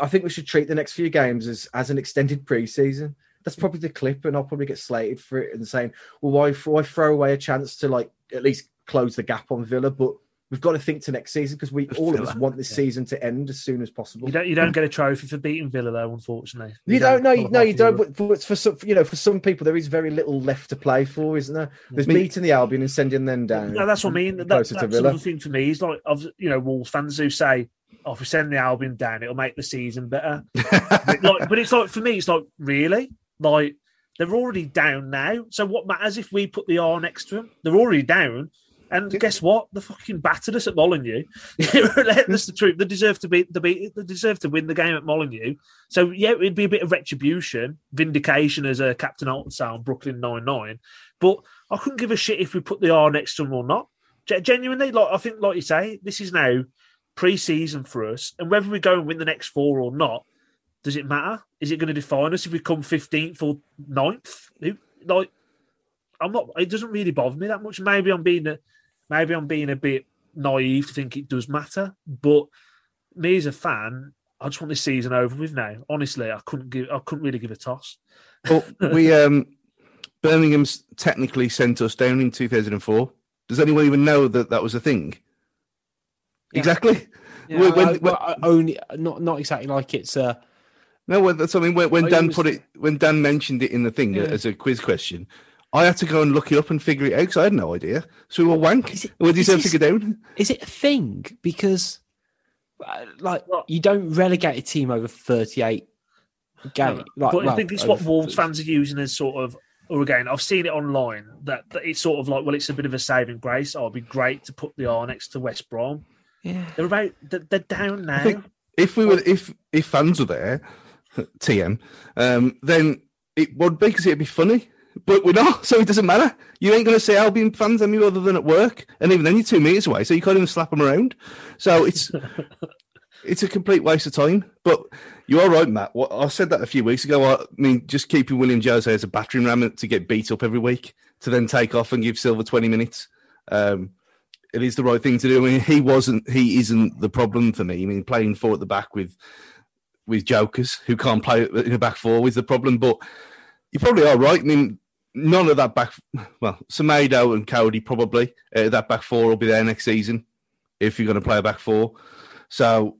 [SPEAKER 4] I think we should treat the next few games as as an extended preseason. That's probably the clip, and I'll probably get slated for it and saying, "Well, why why throw away a chance to like at least close the gap on Villa?" But we've got to think to next season because we all of us want this season to end as soon as possible.
[SPEAKER 3] You don't you don't get a trophy for beating Villa though, unfortunately.
[SPEAKER 4] You don't know,
[SPEAKER 3] qualify
[SPEAKER 4] no, you don't. But, but for some, you know, for some people, there is very little left to play for, isn't there? There's
[SPEAKER 2] Me-
[SPEAKER 4] beating the Albion and sending them down.
[SPEAKER 3] No, that's what I mean. That, that's
[SPEAKER 4] to Villa.
[SPEAKER 3] another thing for me. Is like, of you know, Wolves fans who say, "Oh, if we send the Albion down, it'll make the season better." (laughs) but, like, but it's like for me, it's like really like they're already down now. So what matters if we put the R next to them? They're already down. And guess what? They fucking battered us at Molyneux. That's the truth. They deserve to be. They, be, they deserve to win the game at Molyneux. So yeah, it'd be a bit of retribution, vindication as a Captain Alton on Brooklyn Nine Nine. But I couldn't give a shit if we put the R next to them or not. Genuinely, like I think, like you say, this is now pre-season for us, and whether we go and win the next four or not, does it matter? Is it going to define us if we come fifteenth or 9th? Like, I'm not. It doesn't really bother me that much. Maybe I'm being a, maybe I'm being a bit naive to think it does matter. But me as a fan, I just want this season over with now. Honestly, I couldn't give. I couldn't really give a toss.
[SPEAKER 2] Well, we (laughs) um, Birmingham's technically sent us down in 2004. Does anyone even know that that was a thing?
[SPEAKER 1] Yeah.
[SPEAKER 2] Exactly.
[SPEAKER 1] Yeah,
[SPEAKER 2] When- when-
[SPEAKER 1] I- well, I- only not not exactly like it's uh
[SPEAKER 2] No, well, that's something when, when
[SPEAKER 1] I
[SPEAKER 2] Dan
[SPEAKER 1] always-
[SPEAKER 2] put it when Dan mentioned it in the thing
[SPEAKER 1] Yeah.
[SPEAKER 2] as a quiz question. I had to go and look it up and figure it out because I had no idea. So we were wank.
[SPEAKER 1] Is it-
[SPEAKER 2] we
[SPEAKER 1] is
[SPEAKER 2] deserve to
[SPEAKER 1] this-
[SPEAKER 2] go down.
[SPEAKER 1] is it a thing because uh, like
[SPEAKER 3] What?
[SPEAKER 1] you don't relegate a team over 38 game. Like,
[SPEAKER 3] but I
[SPEAKER 1] well,
[SPEAKER 3] think it's what
[SPEAKER 1] over-
[SPEAKER 3] Wolves fans are using as sort of, or again, I've seen it online that, that it's sort of like, well, it's a bit of a saving grace. Oh, it'd be great to put the R next to West Brom.
[SPEAKER 1] Yeah.
[SPEAKER 3] They're about, they're, they're down now.
[SPEAKER 2] think- If we were, if if fans were there, TM, um, then it would be because it'd be funny. But we're not, so it doesn't matter. You ain't going to see Albion fans, mean, other than at work, and even then you're two meters away, so you can't even slap them around. So it's (laughs) it's a complete waste of time. But you are right, Matt. What I said that a few weeks ago. I mean, just keeping Willian José as a battering ram to get beat up every week to then take off and give Silva twenty minutes. Um, it is the right thing to do. I mean, he wasn't, he isn't the problem for me. I mean, playing four at the back with with jokers who can't play in the back four is the problem. But you probably are right. I mean, none of that back, well, Semedo and Coady probably uh, that back four will be there next season if you're going to play a back four. So,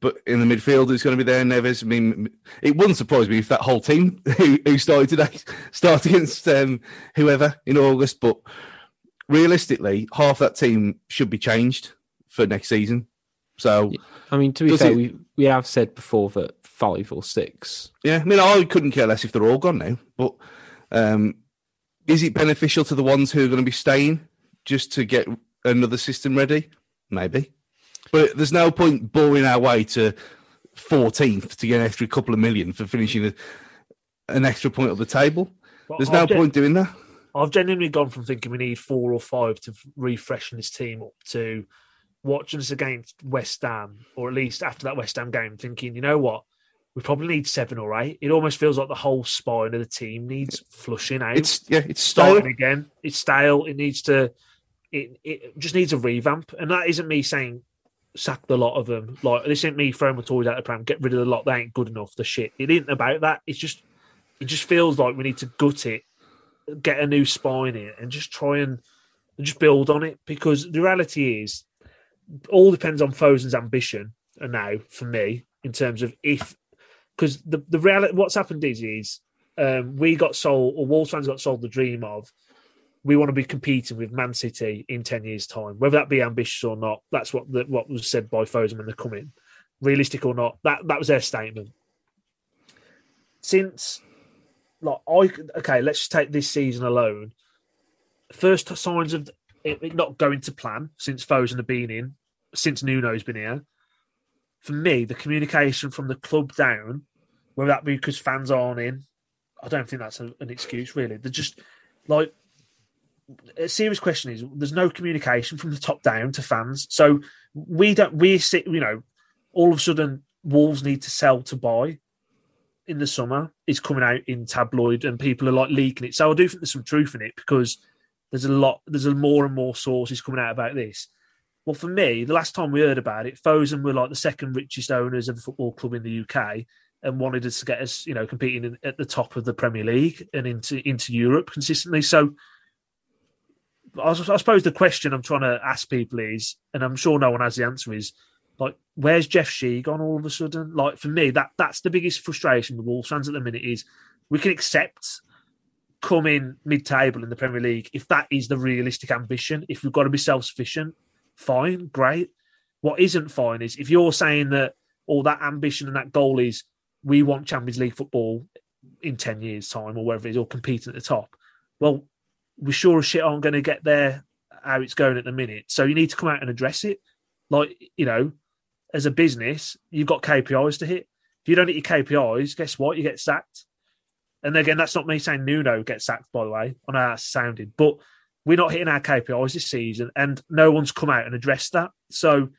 [SPEAKER 2] but in the midfield, it's going to be there. Neves. I mean, it wouldn't surprise me if that whole team (laughs) who, who started today (laughs) start against um, whoever in August. But realistically, half that team should be changed for next season. So,
[SPEAKER 1] I mean, to be fair,
[SPEAKER 2] it-
[SPEAKER 1] we, we have said before that five or six.
[SPEAKER 2] yeah, I mean, I couldn't care less if they're all gone now. But um, is it beneficial to the ones who are going to be staying just to get another system ready? Maybe. But there's no point boring our way to 14th to get an extra couple of million for finishing a, an extra point up the table.
[SPEAKER 3] But
[SPEAKER 2] There's no
[SPEAKER 3] I've gen-
[SPEAKER 2] point doing that.
[SPEAKER 3] I've genuinely gone from thinking we need four or five to refreshen this team up to watching us against West Ham, or at least after that West Ham game, thinking, you know what, we probably need seven or eight. It almost feels like the whole spine of the team needs flushing out.
[SPEAKER 2] It's yeah, it's
[SPEAKER 3] starting again. It's stale. It needs to. It it just needs a revamp, and that isn't me saying sack the lot of them. Like this isn't me throwing my toys out the pram. Get rid of the lot. They ain't good enough. The shit. It isn't about that. It's just. It just feels like we need to gut it, get a new spine in, and just try and just build on it. Because the reality is, all depends on Fosun's ambition. And now, for me, in terms of if, because the the reality, what's happened is is um, we got sold, or Wolves fans got sold the dream of we want to be competing with Man City in ten years' time. Whether that be ambitious or not, that's what the, what was said by Fosun when they come in. Realistic or not, that that was their statement. Since, like, I okay, let's just take this season alone. First signs of it, it not going to plan since Fosun have been in, since Nuno's been here. For me, the communication from the club down, whether that be because fans aren't in, I don't think that's a, an excuse, really. They're just like a serious question is there's no communication from the top down to fans. So we don't we sit you know, all of a sudden Wolves need to sell to buy in the summer is coming out in tabloid and people are like leaking it. So I do think there's some truth in it because there's a lot there's a more and more sources coming out about this. Well, for me, the last time we heard about it, Fosun were like the second richest owners of a football club in the UK and wanted us to get us, you know, competing in, at the top of the Premier League and into into Europe consistently. So, I suppose the question I'm trying to ask people is, and I'm sure no one has the answer, is like, where's Jeff Shi gone all of a sudden? Like for me, that that's the biggest frustration with Wolves fans at the minute is we can accept coming mid-table in the Premier League if that is the realistic ambition. If we've got to be self-sufficient, fine, great. What isn't fine is if you're saying that all that ambition and that goal is we want Champions League football in 10 years' time or wherever it is, or competing at the top. Well, we sure as shit aren't going to get there how it's going at the minute. So you need to come out and address it. Like, you know, as a business, you've got KPIs to hit. If you don't hit your KPIs, guess what? You get sacked. And again, that's not me saying Nuno gets sacked, by the way. I know how that sounded, but we're not hitting our KPIs this season, and no one's come out and addressed that. So,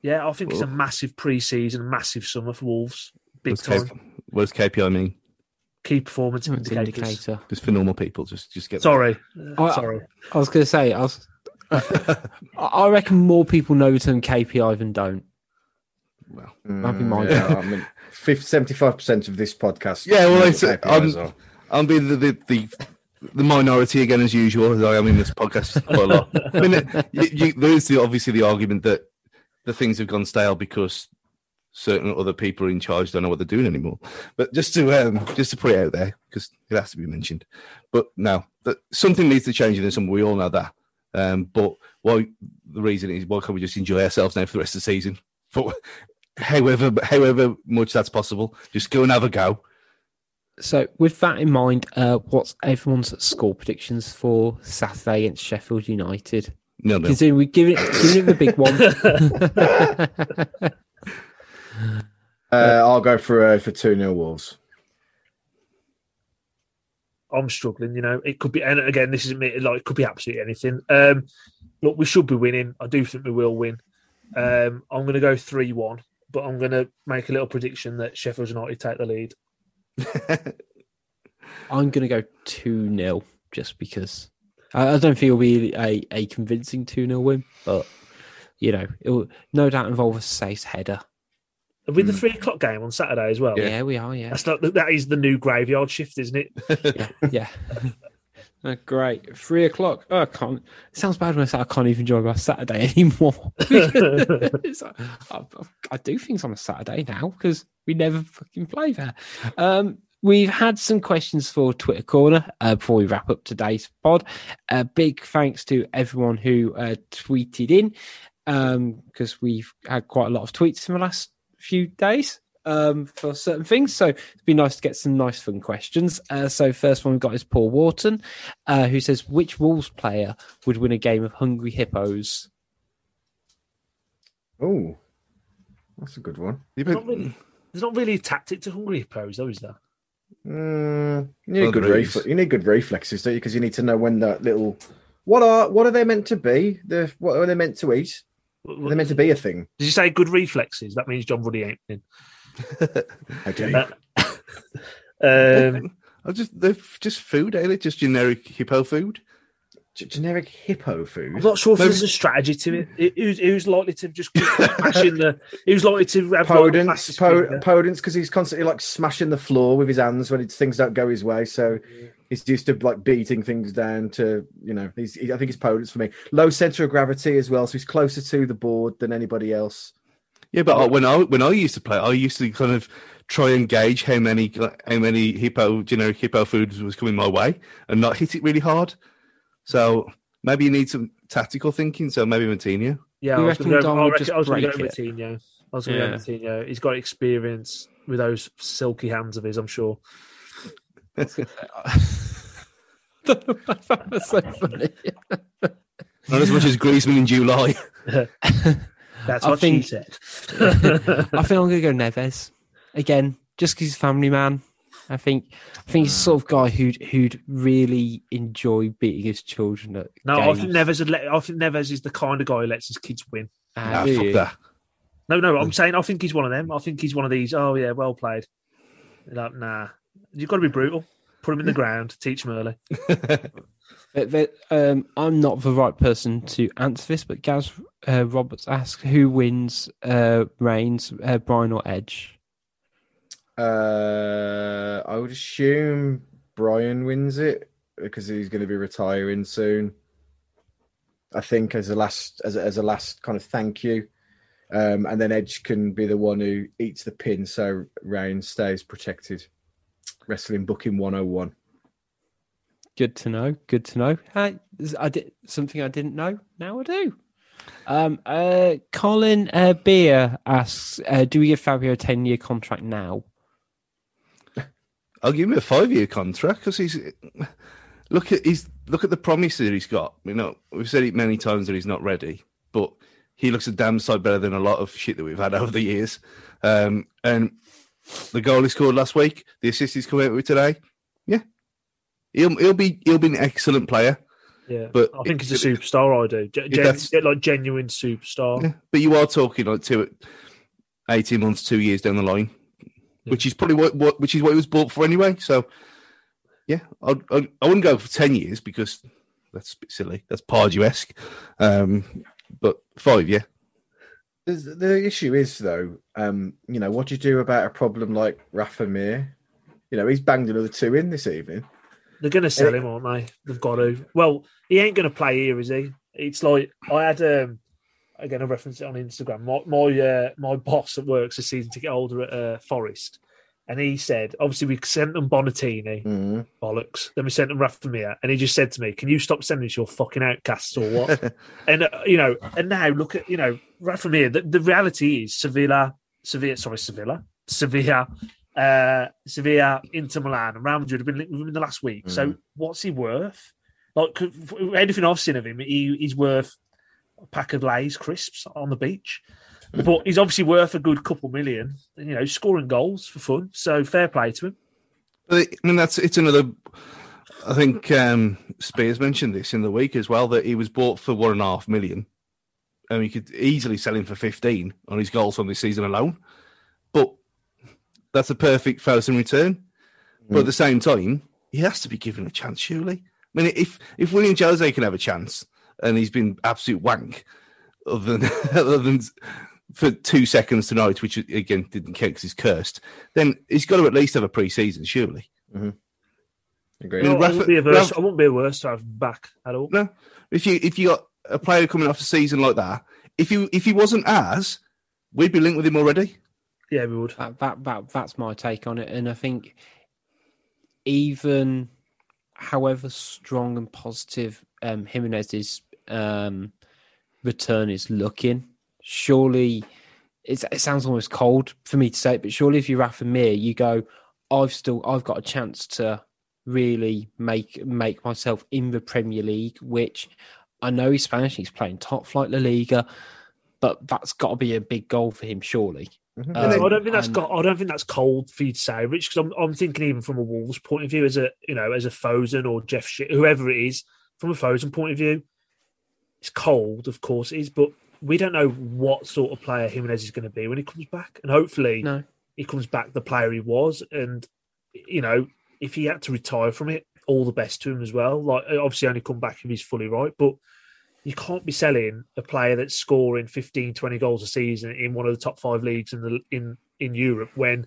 [SPEAKER 3] yeah, I think it's a massive pre-season, massive summer for Wolves. Big
[SPEAKER 2] What's,
[SPEAKER 3] time.
[SPEAKER 2] K- what's KPI mean?
[SPEAKER 3] Key performance
[SPEAKER 1] It's
[SPEAKER 3] indicators.
[SPEAKER 1] indicator.
[SPEAKER 2] Just for normal people, just just get.
[SPEAKER 3] Sorry,
[SPEAKER 1] I-
[SPEAKER 3] Uh, sorry.
[SPEAKER 1] I was going to say, I was. I (laughs) I reckon more people know the term KPI than don't.
[SPEAKER 2] Well,
[SPEAKER 1] That'd be my
[SPEAKER 4] Mm, yeah, I mean, 75 percent of this podcast.
[SPEAKER 2] Yeah, well,
[SPEAKER 4] knows
[SPEAKER 2] it's,
[SPEAKER 4] what KPIs.
[SPEAKER 2] I'm being the, the the the minority again as usual. As I am in this podcast quite a lot. I mean, you, you, there is the, obviously the argument that the things have gone stale because certain other people in charge don't know what they're doing anymore. But just to um, just to put it out there because it has to be mentioned. But no, that something needs to change in this, and we all know that. Um, but why the reason is why can't we just enjoy ourselves now for the rest of the season for however however much that's possible. Just go and have a go.
[SPEAKER 1] So, with that in mind, uh, what's everyone's score predictions for Saturday against Sheffield United?
[SPEAKER 2] No, no.
[SPEAKER 1] Considering we've given it, given it the big one. (laughs)
[SPEAKER 4] Uh, I'll go for uh, for two 0 Wolves.
[SPEAKER 3] I'm struggling. You know, it could be. And again, this is me. Like, it could be absolutely anything. Um, look, we should be winning. I do think we will win. Um, I'm going to go three one, but I'm going to make a little prediction that Sheffield United take the lead. (laughs)
[SPEAKER 1] I'm going to go 2 0 just because I, I don't think it'll be a, a convincing 2 0 win, but you know, it will no doubt involve a safe header.
[SPEAKER 3] Are we the hmm. three o'clock game on Saturday as well?
[SPEAKER 1] Yeah, we are, yeah.
[SPEAKER 3] That's not that is the new graveyard shift, isn't it? (laughs)
[SPEAKER 1] yeah. yeah. (laughs) Oh, great. Three o'clock. Oh, I can't. It sounds bad when I say I can't even enjoy my Saturday (laughs) anymore. (laughs) Like, I, I do things on a Saturday now because we never fucking play there. Um, we've had some questions for Twitter Corner uh, before we wrap up today's pod. Uh, big thanks to everyone who uh, tweeted in because um, we've had quite a lot of tweets in the last few days um, for certain things. So it'd be nice to get some nice fun questions. Uh, so first one we've got is Paul Wharton, uh, who says, "Which Wolves player would win a game of Hungry Hippos?"
[SPEAKER 4] Oh, that's a good one.
[SPEAKER 2] You
[SPEAKER 3] There's
[SPEAKER 2] bet-
[SPEAKER 3] not really, there's not really a tactic to Hungry Hippos, though, is there?
[SPEAKER 4] Mm, you need
[SPEAKER 2] Well,
[SPEAKER 4] good
[SPEAKER 2] there
[SPEAKER 4] refle- You need good reflexes, don't you? Because you need to know when that little. What are what are they meant to be? The what are they meant to eat? Are they meant to be a thing?
[SPEAKER 3] Did you say good reflexes? That means John Ruddy ain't in.
[SPEAKER 4] Okay.
[SPEAKER 3] Um, (laughs)
[SPEAKER 2] I just they're just food, ain't it? Just generic hippo food.
[SPEAKER 4] G- generic hippo food.
[SPEAKER 3] I'm not sure if
[SPEAKER 2] Maybe-
[SPEAKER 3] there's a strategy to it. It- Who's, who's likely to just keep (laughs) smashing the? Who's likely to have like,
[SPEAKER 4] Podence,
[SPEAKER 3] massive
[SPEAKER 4] po- Podence, because he's constantly like smashing the floor with his hands when it's, things don't go his way. So he's used to like beating things down to you know. He's, he, I think it's Podence for me. Low center of gravity as well, so he's closer to the board than anybody else.
[SPEAKER 2] Yeah, but I, when I when I used to play, I used to kind of try and gauge how many how many hippo generic hippo foods was coming my way and not hit it really hard. So maybe you need some tactical thinking. So maybe Martino.
[SPEAKER 3] Yeah,
[SPEAKER 1] You
[SPEAKER 3] I was going to
[SPEAKER 1] Don
[SPEAKER 3] go, I
[SPEAKER 1] would
[SPEAKER 3] reckon,
[SPEAKER 1] just
[SPEAKER 3] I was going to go
[SPEAKER 1] break.
[SPEAKER 3] I was going to
[SPEAKER 1] Yeah.
[SPEAKER 3] go with He's got experience with those silky hands of his, I'm sure.
[SPEAKER 1] That's so funny.
[SPEAKER 2] Not as much as Griezmann in July. (laughs) (laughs)
[SPEAKER 3] That's
[SPEAKER 1] I
[SPEAKER 3] what
[SPEAKER 1] think-
[SPEAKER 3] she said. (laughs)
[SPEAKER 1] I think I'm going to go Neves again, just because he's a family man. I think I think he's the sort of guy who'd who'd really enjoy beating his children at
[SPEAKER 3] no, I
[SPEAKER 1] games.
[SPEAKER 3] think Neves. Would let, I think Neves is the kind of guy who lets his kids win.
[SPEAKER 1] Ah,
[SPEAKER 2] fuck that.
[SPEAKER 3] No, no, I'm saying I think he's one of them. I think he's one of these. Oh yeah, well played. Like, nah, you've got to be brutal. Put him in the (laughs) ground. Teach him early. (laughs)
[SPEAKER 1] But, um, I'm not the right person to answer this, but Gaz uh, Roberts asks who wins uh, Reigns, uh, Bryan or Edge.
[SPEAKER 4] Uh, I would assume Bryan wins it because he's going to be retiring soon. I think as a last as a, as a last kind of thank you, um, and then Edge can be the one who eats the pin, so Reigns stays protected. Wrestling booking one hundred one.
[SPEAKER 1] Good to know. Good to know. Hey, I did something I didn't know. Now I do. Um, uh, Colin uh, Beer asks, uh, "Do we give Fabio a ten-year contract now?"
[SPEAKER 2] I'll give him a five year contract because he's look at he's look at the promise that he's got. You know, we've said it many times that he's not ready, but he looks a damn sight better than a lot of shit that we've had over the years. Um, and the goal he scored last week, the assist he's come out with today, yeah, he'll he'll be he'll be an excellent player.
[SPEAKER 3] Yeah,
[SPEAKER 2] But
[SPEAKER 3] I think he's a
[SPEAKER 2] it-
[SPEAKER 3] superstar. I do. Gen- like genuine superstar.
[SPEAKER 2] Yeah, but you are talking like two, 18 months, two years down the line, which is probably what, what which is what he was bought for anyway. So, yeah, I I, I wouldn't go for ten years because that's a bit silly. That's Pardew esque. Um, but five, yeah,
[SPEAKER 4] The, the issue is though, um, you know, what do you do about a problem like Rafa Mir? You know, he's banged another two in this evening.
[SPEAKER 3] They're going to sell him, aren't they? They've got to. Well, he ain't going to play here, is he? It's like I had um again. I referenced it on Instagram. My my uh, my boss at work's a season ticket holder at uh, Forest, and he said, obviously we sent them Bonatini,
[SPEAKER 4] Mm.
[SPEAKER 3] bollocks. Then we sent them Rafa Mir, and he just said to me, "Can you stop sending us your fucking outcasts or what?" (laughs) and uh, you know, and now look at you know Rafa Mir. The, the reality is Sevilla, Sevilla, sorry, Sevilla, Sevilla, uh, Sevilla, Inter Milan, and Real Madrid have been linked with him in the last week. So what's he worth? Like anything I've seen of him, he, he's worth a pack of Lay's crisps on the beach. But he's obviously worth a good couple million, you know, scoring goals for fun. So fair play to him.
[SPEAKER 2] But I mean, that's it's another. I think um, Spears mentioned this in the week as well that he was bought for one and a half million, and we could easily sell him for fifteen on his goals from this season alone. But that's a perfect Fosun return. But at mm. the same time, he has to be given a chance, surely. I mean, if if Willian José can have a chance and he's been absolute wank, other than (laughs) other than for two seconds tonight, which again didn't count because he's cursed, then he's got to at least have a pre-season, surely. Mm-hmm.
[SPEAKER 4] Agreed.
[SPEAKER 2] Yeah,
[SPEAKER 3] No, I,
[SPEAKER 2] Rafa-
[SPEAKER 3] wouldn't be averse,
[SPEAKER 2] Rafa-
[SPEAKER 3] I wouldn't be averse to have him back at all.
[SPEAKER 2] No, if you if you got a player coming off the season like that, if you if he wasn't as, we'd be linked with him already.
[SPEAKER 3] Yeah, we would.
[SPEAKER 1] That, that that that's my take on it, and I think even however strong and positive um, Jimenez's um, return is looking, surely it sounds almost cold for me to say it, but surely if you're Rafa Mir, you go, I've still I've got a chance to really make make myself in the Premier League, which I know he's Spanish, he's playing top flight La Liga, but that's got to be a big goal for him, surely.
[SPEAKER 4] Mhm.
[SPEAKER 3] No, I
[SPEAKER 1] Um,
[SPEAKER 3] don't think that's
[SPEAKER 1] and-
[SPEAKER 3] got. I don't think that's cold for you to say, Rich. Because I'm, I'm thinking even from a Wolves point of view, as a you know, as a Fosun or Jeff, Sh- whoever it is, from a Fosun point of view, it's cold. Of course, it is, but we don't know what sort of player Jimenez is going to be when he comes back, and hopefully,
[SPEAKER 1] No.
[SPEAKER 3] he comes back the player he was. And you know, if he had to retire from it, all the best to him as well. Like obviously, only come back if he's fully right, but you can't be selling a player that's scoring 15, 20 goals a season in one of the top five leagues in the in in Europe when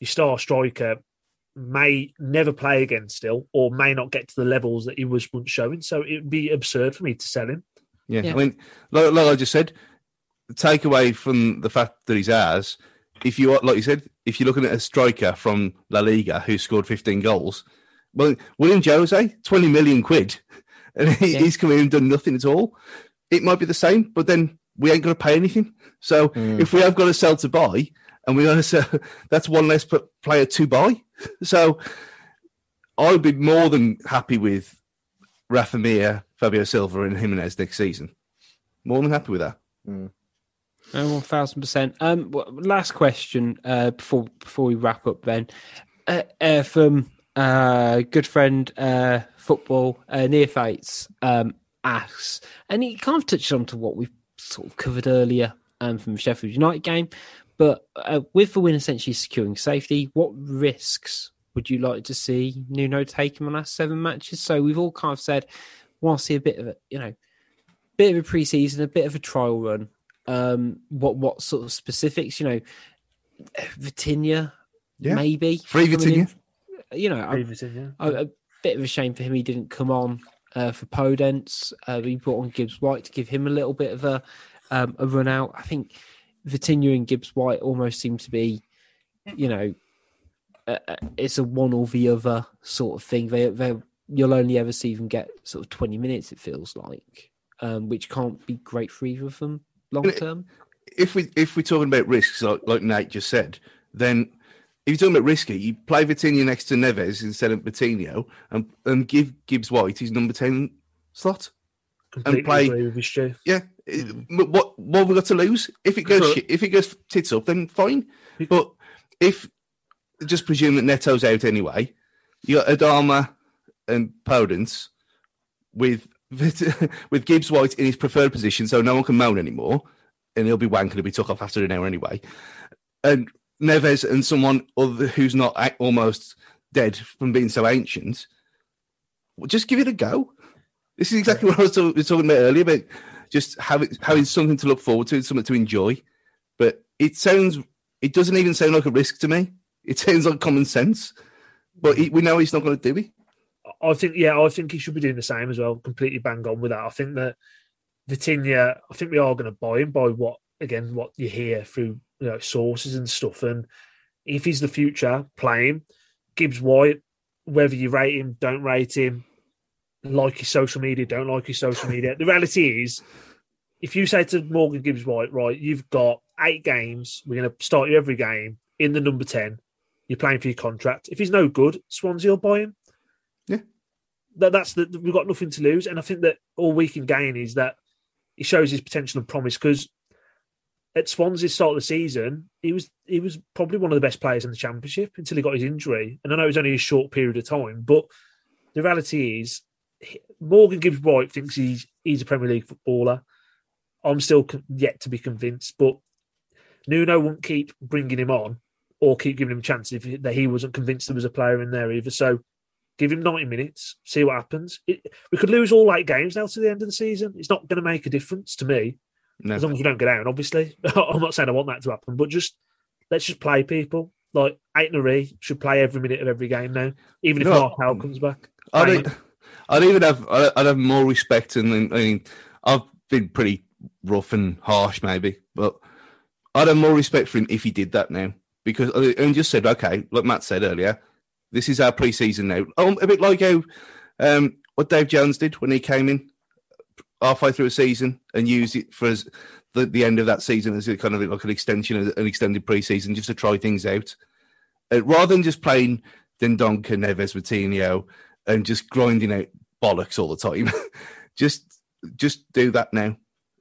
[SPEAKER 3] your star striker may never play again still, or may not get to the levels that he was once showing. So it would be absurd for me to sell him.
[SPEAKER 2] Yeah,
[SPEAKER 1] Yeah.
[SPEAKER 2] I mean, like, like I just said, take away from the fact that he's ours. If you are, like you said, if you're looking at a striker from La Liga who scored 15 goals, well, Willian José, 20 million quid, and he,
[SPEAKER 1] Yeah.
[SPEAKER 2] he's come in and done nothing at all. It might be the same, but then we ain't going to pay anything. So
[SPEAKER 4] Mm.
[SPEAKER 2] if we have got to sell to buy, and we got (laughs) to sell, that's one less player to buy. (laughs) So I would be more than happy with Rafa Mir, Fabio Silva, and Jimenez next season. More than happy with that.
[SPEAKER 1] Oh, one thousand percent. Um, last question uh, before before we wrap up. Then, uh, uh, from uh, good friend uh, football uh, near fates um, asks, and he kind of touched on to what we've sort of covered earlier um, from the Sheffield United game. But uh, with the win essentially securing safety, what risks would you like to see Nuno take in the last seven matches? So we've all kind of said, want to see a bit of a you know, bit of a preseason, a bit of a trial run um what what sort of specifics you know (sighs) Vitinha
[SPEAKER 2] Yeah.
[SPEAKER 1] maybe
[SPEAKER 2] Free. Vitinha.
[SPEAKER 1] You know a,
[SPEAKER 3] yeah.
[SPEAKER 1] a, a bit of a shame for him he didn't come on uh, for Podence. Uh, we brought on Gibbs White to give him a little bit of a um, a run out. I think Vitinha and Gibbs White almost seem to be you know uh, it's a one or the other sort of thing. They they you'll only ever see them get sort of 20 minutes it feels like um, which can't be great for either of them long term.
[SPEAKER 2] If we if we're talking about risks, like, like Nate just said, then if you're talking about risky, you play Vitinha next to Neves instead of Vitinho, and and give Gibbs White his number ten slot.
[SPEAKER 3] Completely
[SPEAKER 2] play-
[SPEAKER 3] agree with you, Stu.
[SPEAKER 2] Yeah, it- what what have we got to lose? If it goes
[SPEAKER 3] Sure.
[SPEAKER 2] if it goes tits up, then fine. But if just presume that Neto's out anyway, you got Adama and Podence with (laughs) with Gibbs White in his preferred position, so no one can moan anymore, and he'll be wank and he'll be took off after an hour anyway. And Neves and someone other who's not almost dead from being so ancient, well, just give it a go. This is exactly what I was talk- was talking about earlier about just having having something to look forward to, something to enjoy. But it sounds, it doesn't even sound like a risk to me. It (laughs) sounds like common sense. But he, we know he's not going to do it.
[SPEAKER 3] I think, yeah, I think he should be doing the same as well. Completely bang on with that. I think that Vitinha, I think we are going to buy him by what again, what you hear through you know sources and stuff. And If he's the future, play him. Gibbs White, whether you rate him, don't rate him, like his social media, don't like his social media. The reality is, if you say to Morgan Gibbs White, right, you've got eight games, we're going to start you every game in the number 10, you're playing for your contract. If he's no good, Swansea will buy him.
[SPEAKER 2] Yeah.
[SPEAKER 3] That, that's the, we've got nothing to lose. And I think that all we can gain is that he shows his potential and promise because at Swansea's start of the season, he was he was probably one of the best players in the championship until he got his injury. And I know it was only a short period of time, but the reality is Morgan Gibbs White thinks he's he's a Premier League footballer. I'm still yet to be convinced, but Nuno won't keep bringing him on or keep giving him chances if that he wasn't convinced there was a player in there either. So give him 90 minutes, see what happens. It, we could lose all eight games now to the end of the season. It's not going to make a difference to me
[SPEAKER 2] No.
[SPEAKER 3] as long as we don't get down. Obviously, (laughs) I'm not saying I want that to happen, but just let's just play people. Like Aït-Nouri should play every minute of every game now, even if
[SPEAKER 2] No.
[SPEAKER 3] Marçal comes back.
[SPEAKER 2] I'd,
[SPEAKER 3] Fine.
[SPEAKER 2] I'd even have I'd I'd have more respect and I mean I've been pretty rough and harsh maybe, but I'd have more respect for him if he did that now because and just said okay, like Matt said earlier, this is our pre-season now. Oh, a bit like how um, what Dave Jones did when he came in halfway through a season and use it for the the end of that season as a kind of like an extension, an extended pre-season, just to try things out, uh, rather than just playing Dendoncker, Neves, Moutinho, and just grinding out bollocks all the time. (laughs) just just do that now.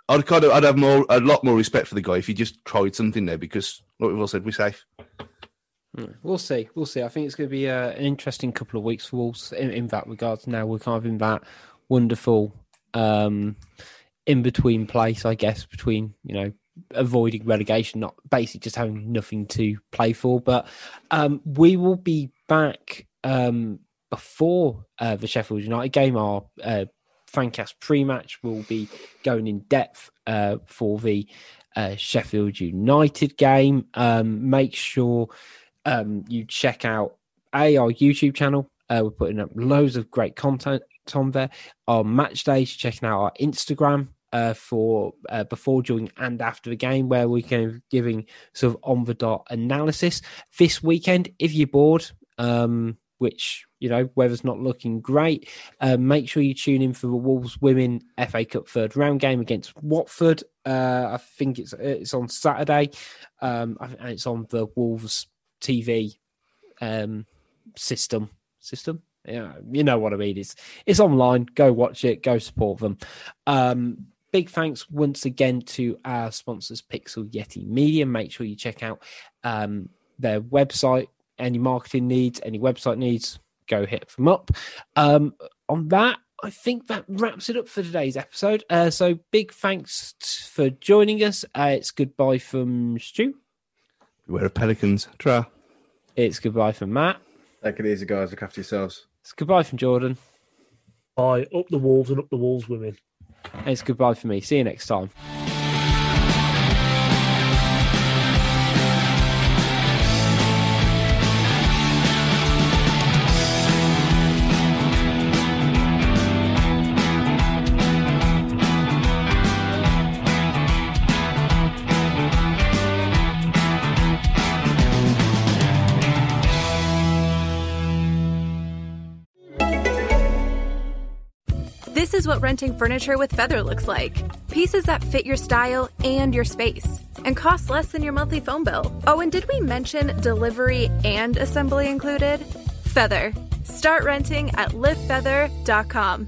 [SPEAKER 2] I'd kind of I'd have more a lot more respect for the guy if he just tried something there because like we've all said, we're safe.
[SPEAKER 1] Mm, We'll see. We'll see. I think it's going to be uh, an interesting couple of weeks for Wolves in, in that regards. Now we're kind of in that wonderful um, in between place, I guess, between you know avoiding relegation, not basically just having nothing to play for. But um, we will be back um, before uh, the Sheffield United game. Our uh, Fancast pre-match will be going in depth uh, for the uh, Sheffield United game. Um, make sure um, you check out a our YouTube channel. Uh, we're putting up loads of great content on there. Our match days, checking out our Instagram uh, for uh, before, during, and after the game, where we can giving sort of on the dot analysis. This weekend, if you're bored, um, which you know weather's not looking great, uh, make sure you tune in for the Wolves Women FA Cup third round game against Watford. Uh, I think it's it's on Saturday, um, and it's on the Wolves TV um, system. System, yeah, you know what I mean. It's it's online. Go watch it. Go support them. Um, big thanks once again to our sponsors, Pixel Yeti Media. Make sure you check out um, their website. Any marketing needs, any website needs, go hit them up. Um, on that, I think that wraps it up for today's episode. Uh, so big thanks t- for joining us. Uh, it's goodbye from Stu.
[SPEAKER 2] Beware of pelicans. Tra.
[SPEAKER 1] It's goodbye from Matt.
[SPEAKER 4] Take it easy, guys. Look after yourselves.
[SPEAKER 1] It's goodbye from Jordan.
[SPEAKER 3] Bye. Up the Wolves and up the Wolves women.
[SPEAKER 1] And it's goodbye for me. See you next time.
[SPEAKER 6] What renting furniture with Feather looks like pieces that fit your style and your space, and cost less than your monthly phone bill. Oh, and did we mention delivery and assembly included? Feather. Start renting at livefeather.com.